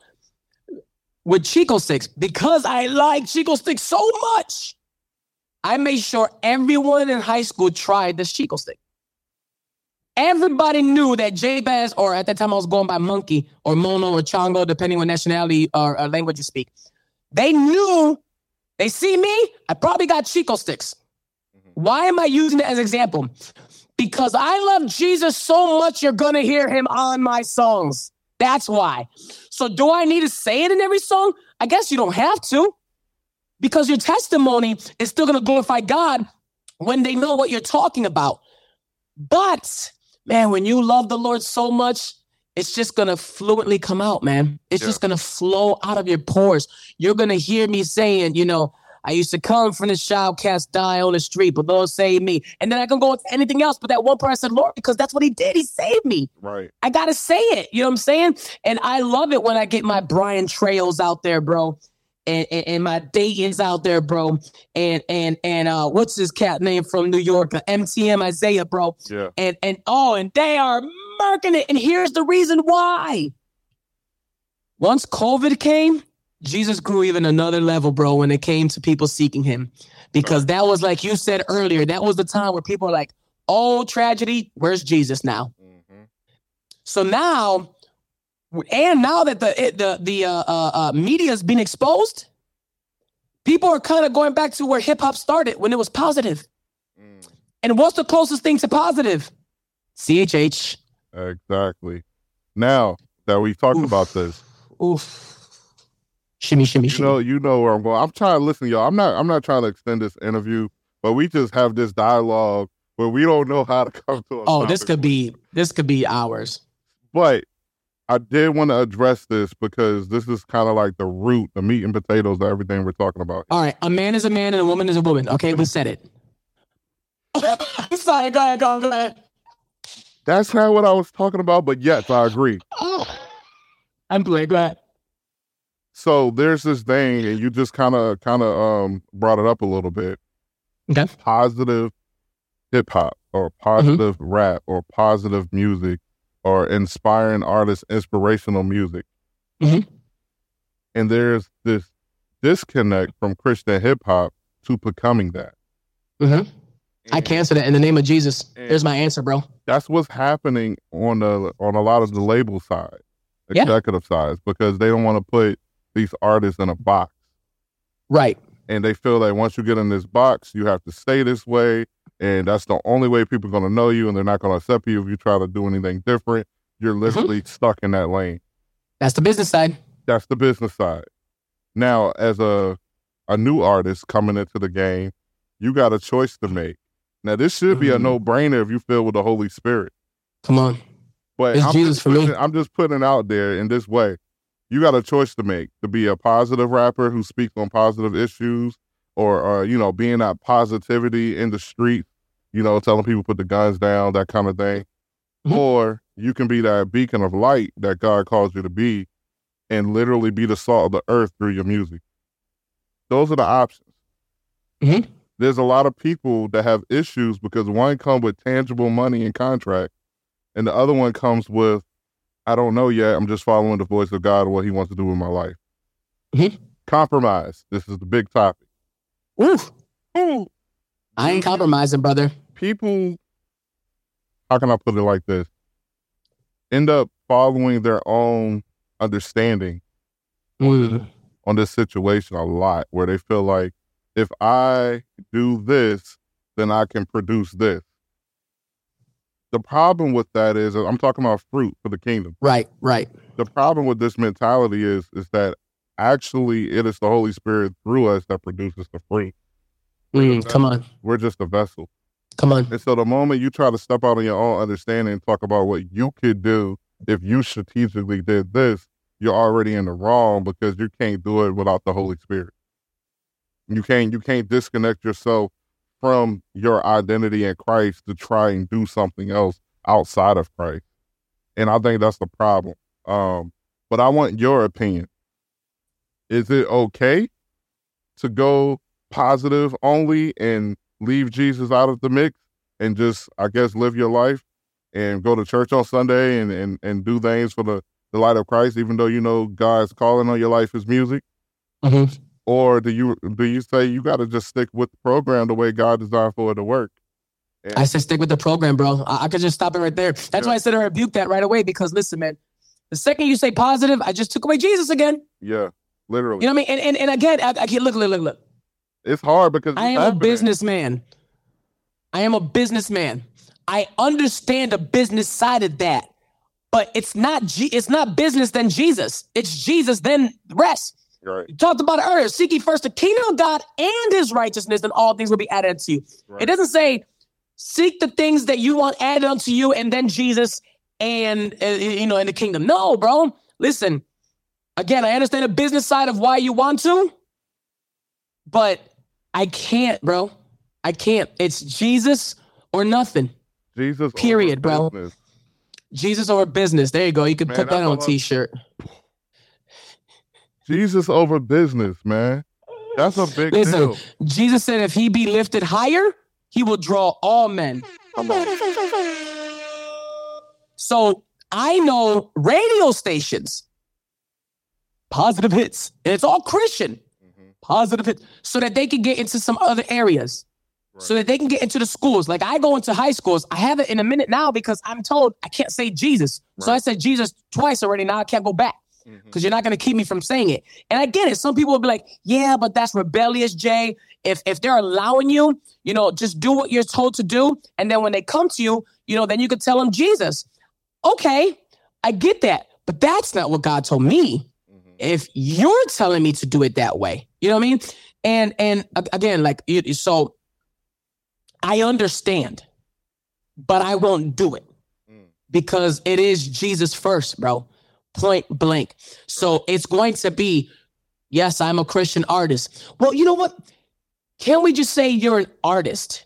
with Chick-O-Sticks, because I like Chick-O-Sticks so much, I made sure everyone in high school tried this Chick-O-Stick. Everybody knew that JBEZ, or at that time I was going by Monkey or Mono or Chongo, depending on nationality or uh, language you speak. They knew, they see me, I probably got Chick-O-Sticks. Why am I using it as an example? Because I love Jesus so much, you're gonna hear him on my songs. That's why. So, do I need to say it in every song? I guess you don't have to, because your testimony is still gonna glorify God when they know what you're talking about. But, man, when you love the Lord so much, it's just gonna fluently come out, man. It's Yeah. just gonna flow out of your pores. You're gonna hear me saying, you know, I used to come from the child cast die on the street, but Lord saved me. And then I can go into anything else. But that one part I said, Lord, because that's what he did. He saved me. Right. I gotta say it. You know what I'm saying? And I love it when I get my Brian Trails out there, bro. And, and, and my Datin's out there, bro. And and and uh what's his cat name from New York? Uh, MTM Isaiah, bro. Yeah. And and oh, and they are marking it. And here's the reason why. Once COVID came, Jesus grew even another level, bro, when it came to people seeking him. Because that was like you said earlier, that was the time where people are like, oh, tragedy, where's Jesus now? hmm So now, and now that the it, the the uh, uh, uh, media has been exposed, people are kind of going back to where hip hop started when it was positive. Mm. And what's the closest thing to positive? CHH. Exactly. Now that we've talked Oof. about this, Oof. Shimmy, shimmy, you shimmy. know, you know where I'm going. I'm trying to listen, y'all. I'm not. I'm not trying to extend this interview, but we just have this dialogue where we don't know how to come to. A oh, this could be this could be hours. But I did want to address this because this is kind of like the root, the meat and potatoes of everything we're talking about. All right, a man is a man and a woman is a woman. Okay, we said it. Sorry, go ahead, go ahead, go ahead. That's not what I was talking about, but yes, I agree. Oh, I'm playing. Go ahead. So there's this thing, and you just kind of, kind of um brought it up a little bit. Okay. Positive hip hop, or positive rap, or positive music, or inspiring artists, inspirational music. Mhm. And there's this disconnect from Christian hip hop to becoming that. Mm-hmm. I And cancel that in the name of Jesus. And- There's my answer, bro. That's what's happening on the on a lot of the label side, Yeah. executive sides, because they don't want to put these artists in a box. Right. and they feel that once you get in this box, you have to stay this way, and that's the only way people are going to know you, and they're not going to accept you if you try to do anything different. You're literally stuck in that lane. That's the business side. That's the business side. Now, as a a new artist coming into the game, you got a choice to make. Now, this should be a Mhm. no brainer if you feel with the Holy Spirit. Come on. But It's I'm Jesus just for me. I'm just putting it out there in this way. You got a choice to make to be a positive rapper who speaks on positive issues, or, or you know, being that positivity in the street, you know, telling people put the guns down, that kind of thing. Mhm. Or you can be that beacon of light that God calls you to be, and literally be the salt of the earth through your music. Those are the options. Mhm. There's a lot of people that have issues because one come with tangible money and contract, and the other one comes with, I don't know yet. I'm just following the voice of God and what He wants to do in my life. Mhm. Compromise. This is the big topic. Oof. I ain't compromising, brother. People, how can I put it like this? End up following their own understanding Mm. on this situation a lot, where they feel like if I do this, then I can produce this. The problem with that is, I'm talking about fruit for the kingdom. Right, right. the problem with this mentality is is that actually it is the Holy Spirit through us that produces the fruit. Mm, come on. We're just a vessel. Come on. And so the moment you try to step out on your own understanding and talk about what you could do if you strategically did this, you're already in the wrong because you can't do it without the Holy Spirit. You can't you can't disconnect yourself from your identity in Christ to try and do something else outside of Christ. And I think that's the problem. Um, but I want your opinion. Is it okay to go positive only and leave Jesus out of the mix and just, I guess, live your life and go to church on Sunday and, and, and do things for the, the light of Christ, even though you know God's calling on your life is music? Mm-hmm. Or do you do you say you got to just stick with the program the way God designed for it to work? And I said stick with the program, bro. I, I could just stop it right there. That's yeah. why I said I rebuke that right away because listen, man, the second you say positive, I just took away Jesus again. Yeah, literally. You know what I mean? And and, and again, I, I can't look, look, look, look. It's hard because I am happening. a businessman. I am a businessman. I understand the business side of that, but it's not G- it's not business then Jesus. It's Jesus then rest. Right. You talked about it earlier. Seek ye first the kingdom of God and his righteousness, and all things will be added to you. Right. It doesn't say seek the things that you want added unto you, and then Jesus and uh, you know in the kingdom. No, bro. Listen, again, I understand the business side of why you want to, but I can't, bro. I can't. It's Jesus or nothing. Jesus. Period, bro. Business. Jesus over business. There you go. You can man, put that on a t-shirt. Jesus over business, man. That's a big Listen, deal. Jesus said if he be lifted higher, he will draw all men. So I know radio stations, positive hits, and it's all Christian, mm-hmm. positive hits, so that they can get into some other areas so that they can get into the schools. Like I go into high schools. I have it in a minute now because I'm told I can't say Jesus. Right. So I said Jesus twice already. Now I can't go back because mm-hmm. you're not going to keep me from saying it. And I get it. Some people will be like, yeah, but that's rebellious, Jay. If if they're allowing you, you know, just do what you're told to do. And then when they come to you, you know, then you could tell them Jesus. Okay, I get that. But that's not what God told me. Mm-hmm. If you're telling me to do it that way, you know what I mean? And and again, like so I understand, but I won't do it mm. because it is Jesus first, bro. Point blank. So it's going to be, yes, I'm a Christian artist. Well, you know what? Can we just say you're an artist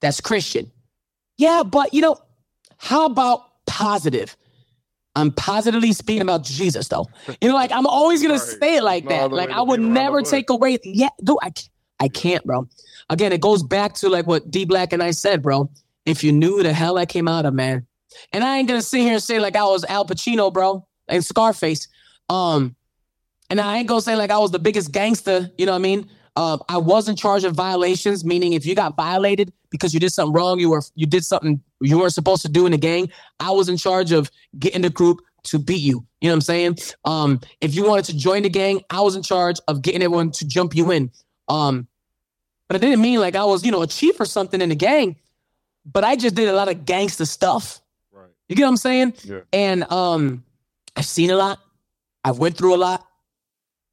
that's Christian? Yeah, but you know, how about positive? I'm positively speaking about Jesus, though. You know, like I'm always gonna say it like no, that. Like I would never take away. Yeah, dude, I, I can't, bro again, it goes back to like what D Black and I said, bro. If you knew the hell I came out of, man. And I ain't gonna sit here and say like I was Al Pacino, bro, and Scarface. Um, and I ain't gonna say like I was the biggest gangster, you know what I mean? Uh, I was in charge of violations, meaning if you got violated because you did something wrong, you were you did something you weren't supposed to do in the gang. I was in charge of getting the group to beat you. You know what I'm saying? Um, if you wanted to join the gang, I was in charge of getting everyone to jump you in. Um, but it didn't mean like I was, you know, a chief or something in the gang. But I just did a lot of gangster stuff. You get what I'm saying? Yeah. And um, I've seen a lot. I've went through a lot.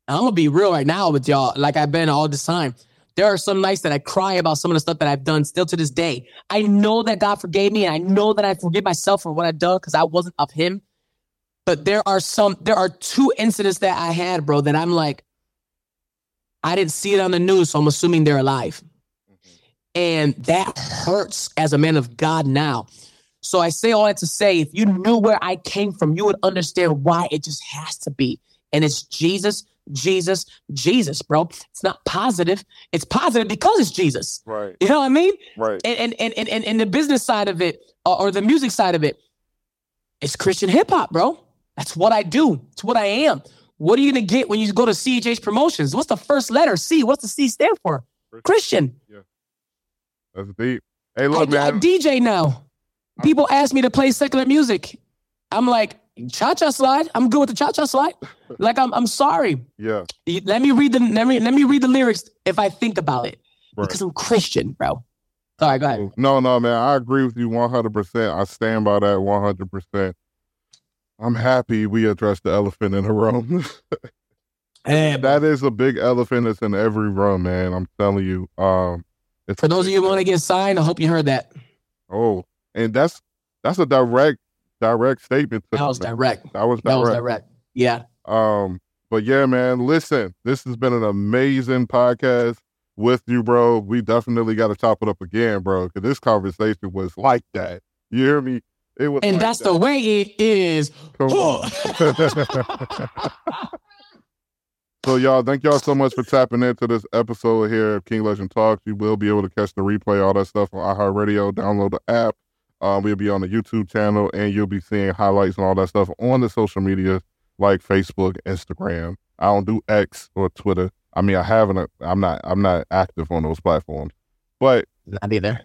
I'm gonna be real right now with y'all, like I've been all this time. There are some nights that I cry about some of the stuff that I've done still to this day. I know that God forgave me, and I know that I forgive myself for what I've done because I wasn't of Him. But there are some, there are two incidents that I had, bro, that I'm like, I didn't see it on the news, so I'm assuming they're alive. Mm-hmm. And that hurts as a man of God now. So I say all that to say, if you knew where I came from, you would understand why it just has to be. And it's Jesus, Jesus, Jesus, bro. It's not positive. It's positive because it's Jesus. Right. You know what I mean? Right. And and and and, and the business side of it or, the music side of it, it's Christian hip hop, bro. That's what I do. It's what I am. What are you gonna get when you go to CHH Promotions? What's the first letter? C. What's the C stand for? Christian. Yeah. That's deep. Hey, look, I, man. I DJ now. People ask me to play secular music. I'm like, cha cha slide. I'm good with the cha cha slide. like, I'm I'm sorry. Yeah. Let me read the let me let me read the lyrics if I think about it. Right. Because I'm Christian, bro. All right, go ahead. No, no, man. I agree with you 100%. I stand by that 100%. I'm happy we addressed the elephant in the room. and that is a big elephant that's in every room, man. I'm telling you. Um, for those of you who want to get signed, I hope you heard that. Oh, and that's that's a direct direct statement. that was direct. That was direct. That was direct. Yeah. Um, but yeah, man, listen, this has been an amazing podcast with you, bro. We definitely got to top it up again, bro, because this conversation was like that. You hear me? It was, and like that's that. the way it is. So, y'all, thank y'all so much for tapping into this episode here of King Legend Talks. You will be able to catch the replay, all that stuff on iHeartRadio. Download the app. Um, we'll be on the YouTube channel, and you'll be seeing highlights and all that stuff on the social media like Facebook, Instagram. I don't do X or Twitter. I mean, I haven't. I'm not. I'm not active on those platforms, but not either.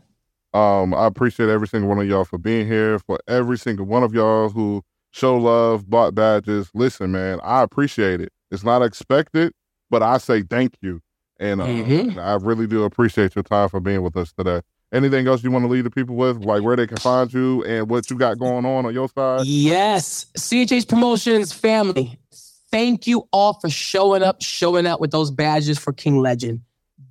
Um, I appreciate every single one of y'all for being here. For every single one of y'all who show love, bought badges. Listen, man, I appreciate it. It's not expected, but I say thank you, and uh, mm-hmm. I really do appreciate your time for being with us today. Anything else you want to leave the people with, like where they can find you and what you got going on on your side? Yes, CHH Promotions family. Thank you all for showing up, showing up with those badges for King Legend.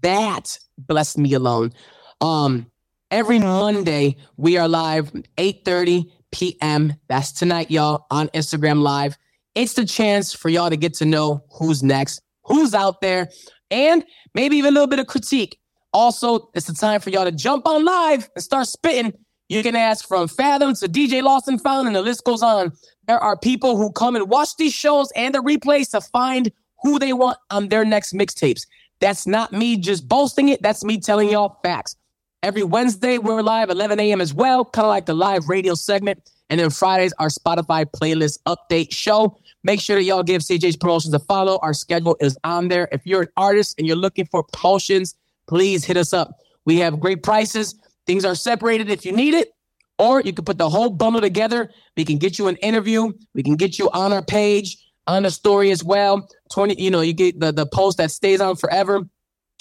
That blessed me alone. Um, every Monday we are live 8:30 p.m. That's tonight, y'all, on Instagram Live. It's the chance for y'all to get to know who's next, who's out there, and maybe even a little bit of critique. Also, it's the time for y'all to jump on live and start spitting. You can ask from Fathom to DJ Lawson Found, and the list goes on. There are people who come and watch these shows and the replays to find who they want on their next mixtapes. That's not me just boasting it. That's me telling y'all facts. Every Wednesday, we're live 11 a.m. as well, kind of like the live radio segment. And then Fridays, our Spotify playlist update show. Make sure that y'all give CHH Promotions a follow. Our schedule is on there. If you're an artist and you're looking for promotions, please hit us up. We have great prices. Things are separated if you need it, or you can put the whole bundle together. We can get you an interview. We can get you on our page, on the story as well. 20, you know, you get the, the post that stays on forever.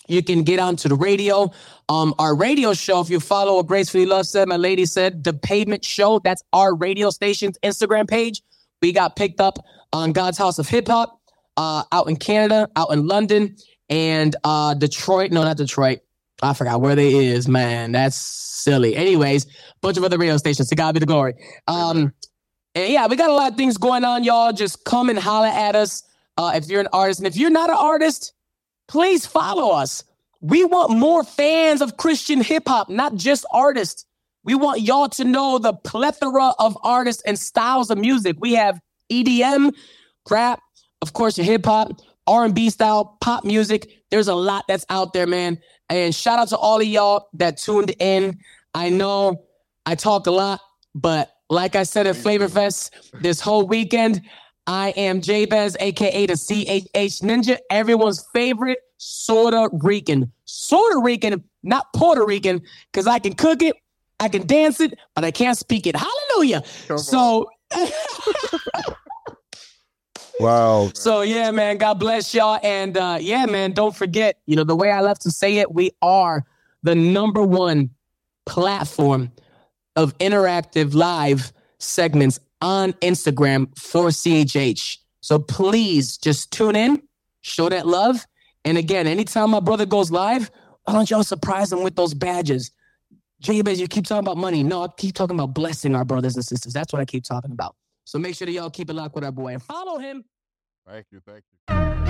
You can get onto the radio. Um, our radio show, if you follow what Gracefully Love said, my lady said, the pavement show, that's our radio station's Instagram page. We got picked up on God's House of Hip Hop uh, out in Canada, out in London and uh Detroit. No, not Detroit. I forgot where they is, man. That's silly. Anyways, bunch of other radio stations. To God be the glory. Um, and yeah, we got a lot of things going on, y'all. Just come and holler at us uh, if you're an artist, and if you're not an artist, please follow us. We want more fans of Christian hip hop, not just artists. We want y'all to know the plethora of artists and styles of music. We have EDM, rap, of course, your hip hop. R&B style pop music. There's a lot that's out there, man. And shout out to all of y'all that tuned in. I know I talk a lot, but like I said at Flavor Fest this whole weekend, I am JBEZ, aka the CHH Ninja, everyone's favorite Puerto Rican. Puerto Rican, not Puerto Rican, because I can cook it, I can dance it, but I can't speak it. Hallelujah. Come so Wow. So yeah, man, God bless y'all. And uh, yeah, man, don't forget, you know, the way I love to say it, we are the number one platform of interactive live segments on Instagram for CHH. So please just tune in, show that love. And again, anytime my brother goes live, why don't y'all surprise him with those badges? JBEZ, you keep talking about money. No, I keep talking about blessing our brothers and sisters. That's what I keep talking about. So make sure that y'all keep it locked with our boy and follow him. Thank you. Thank you.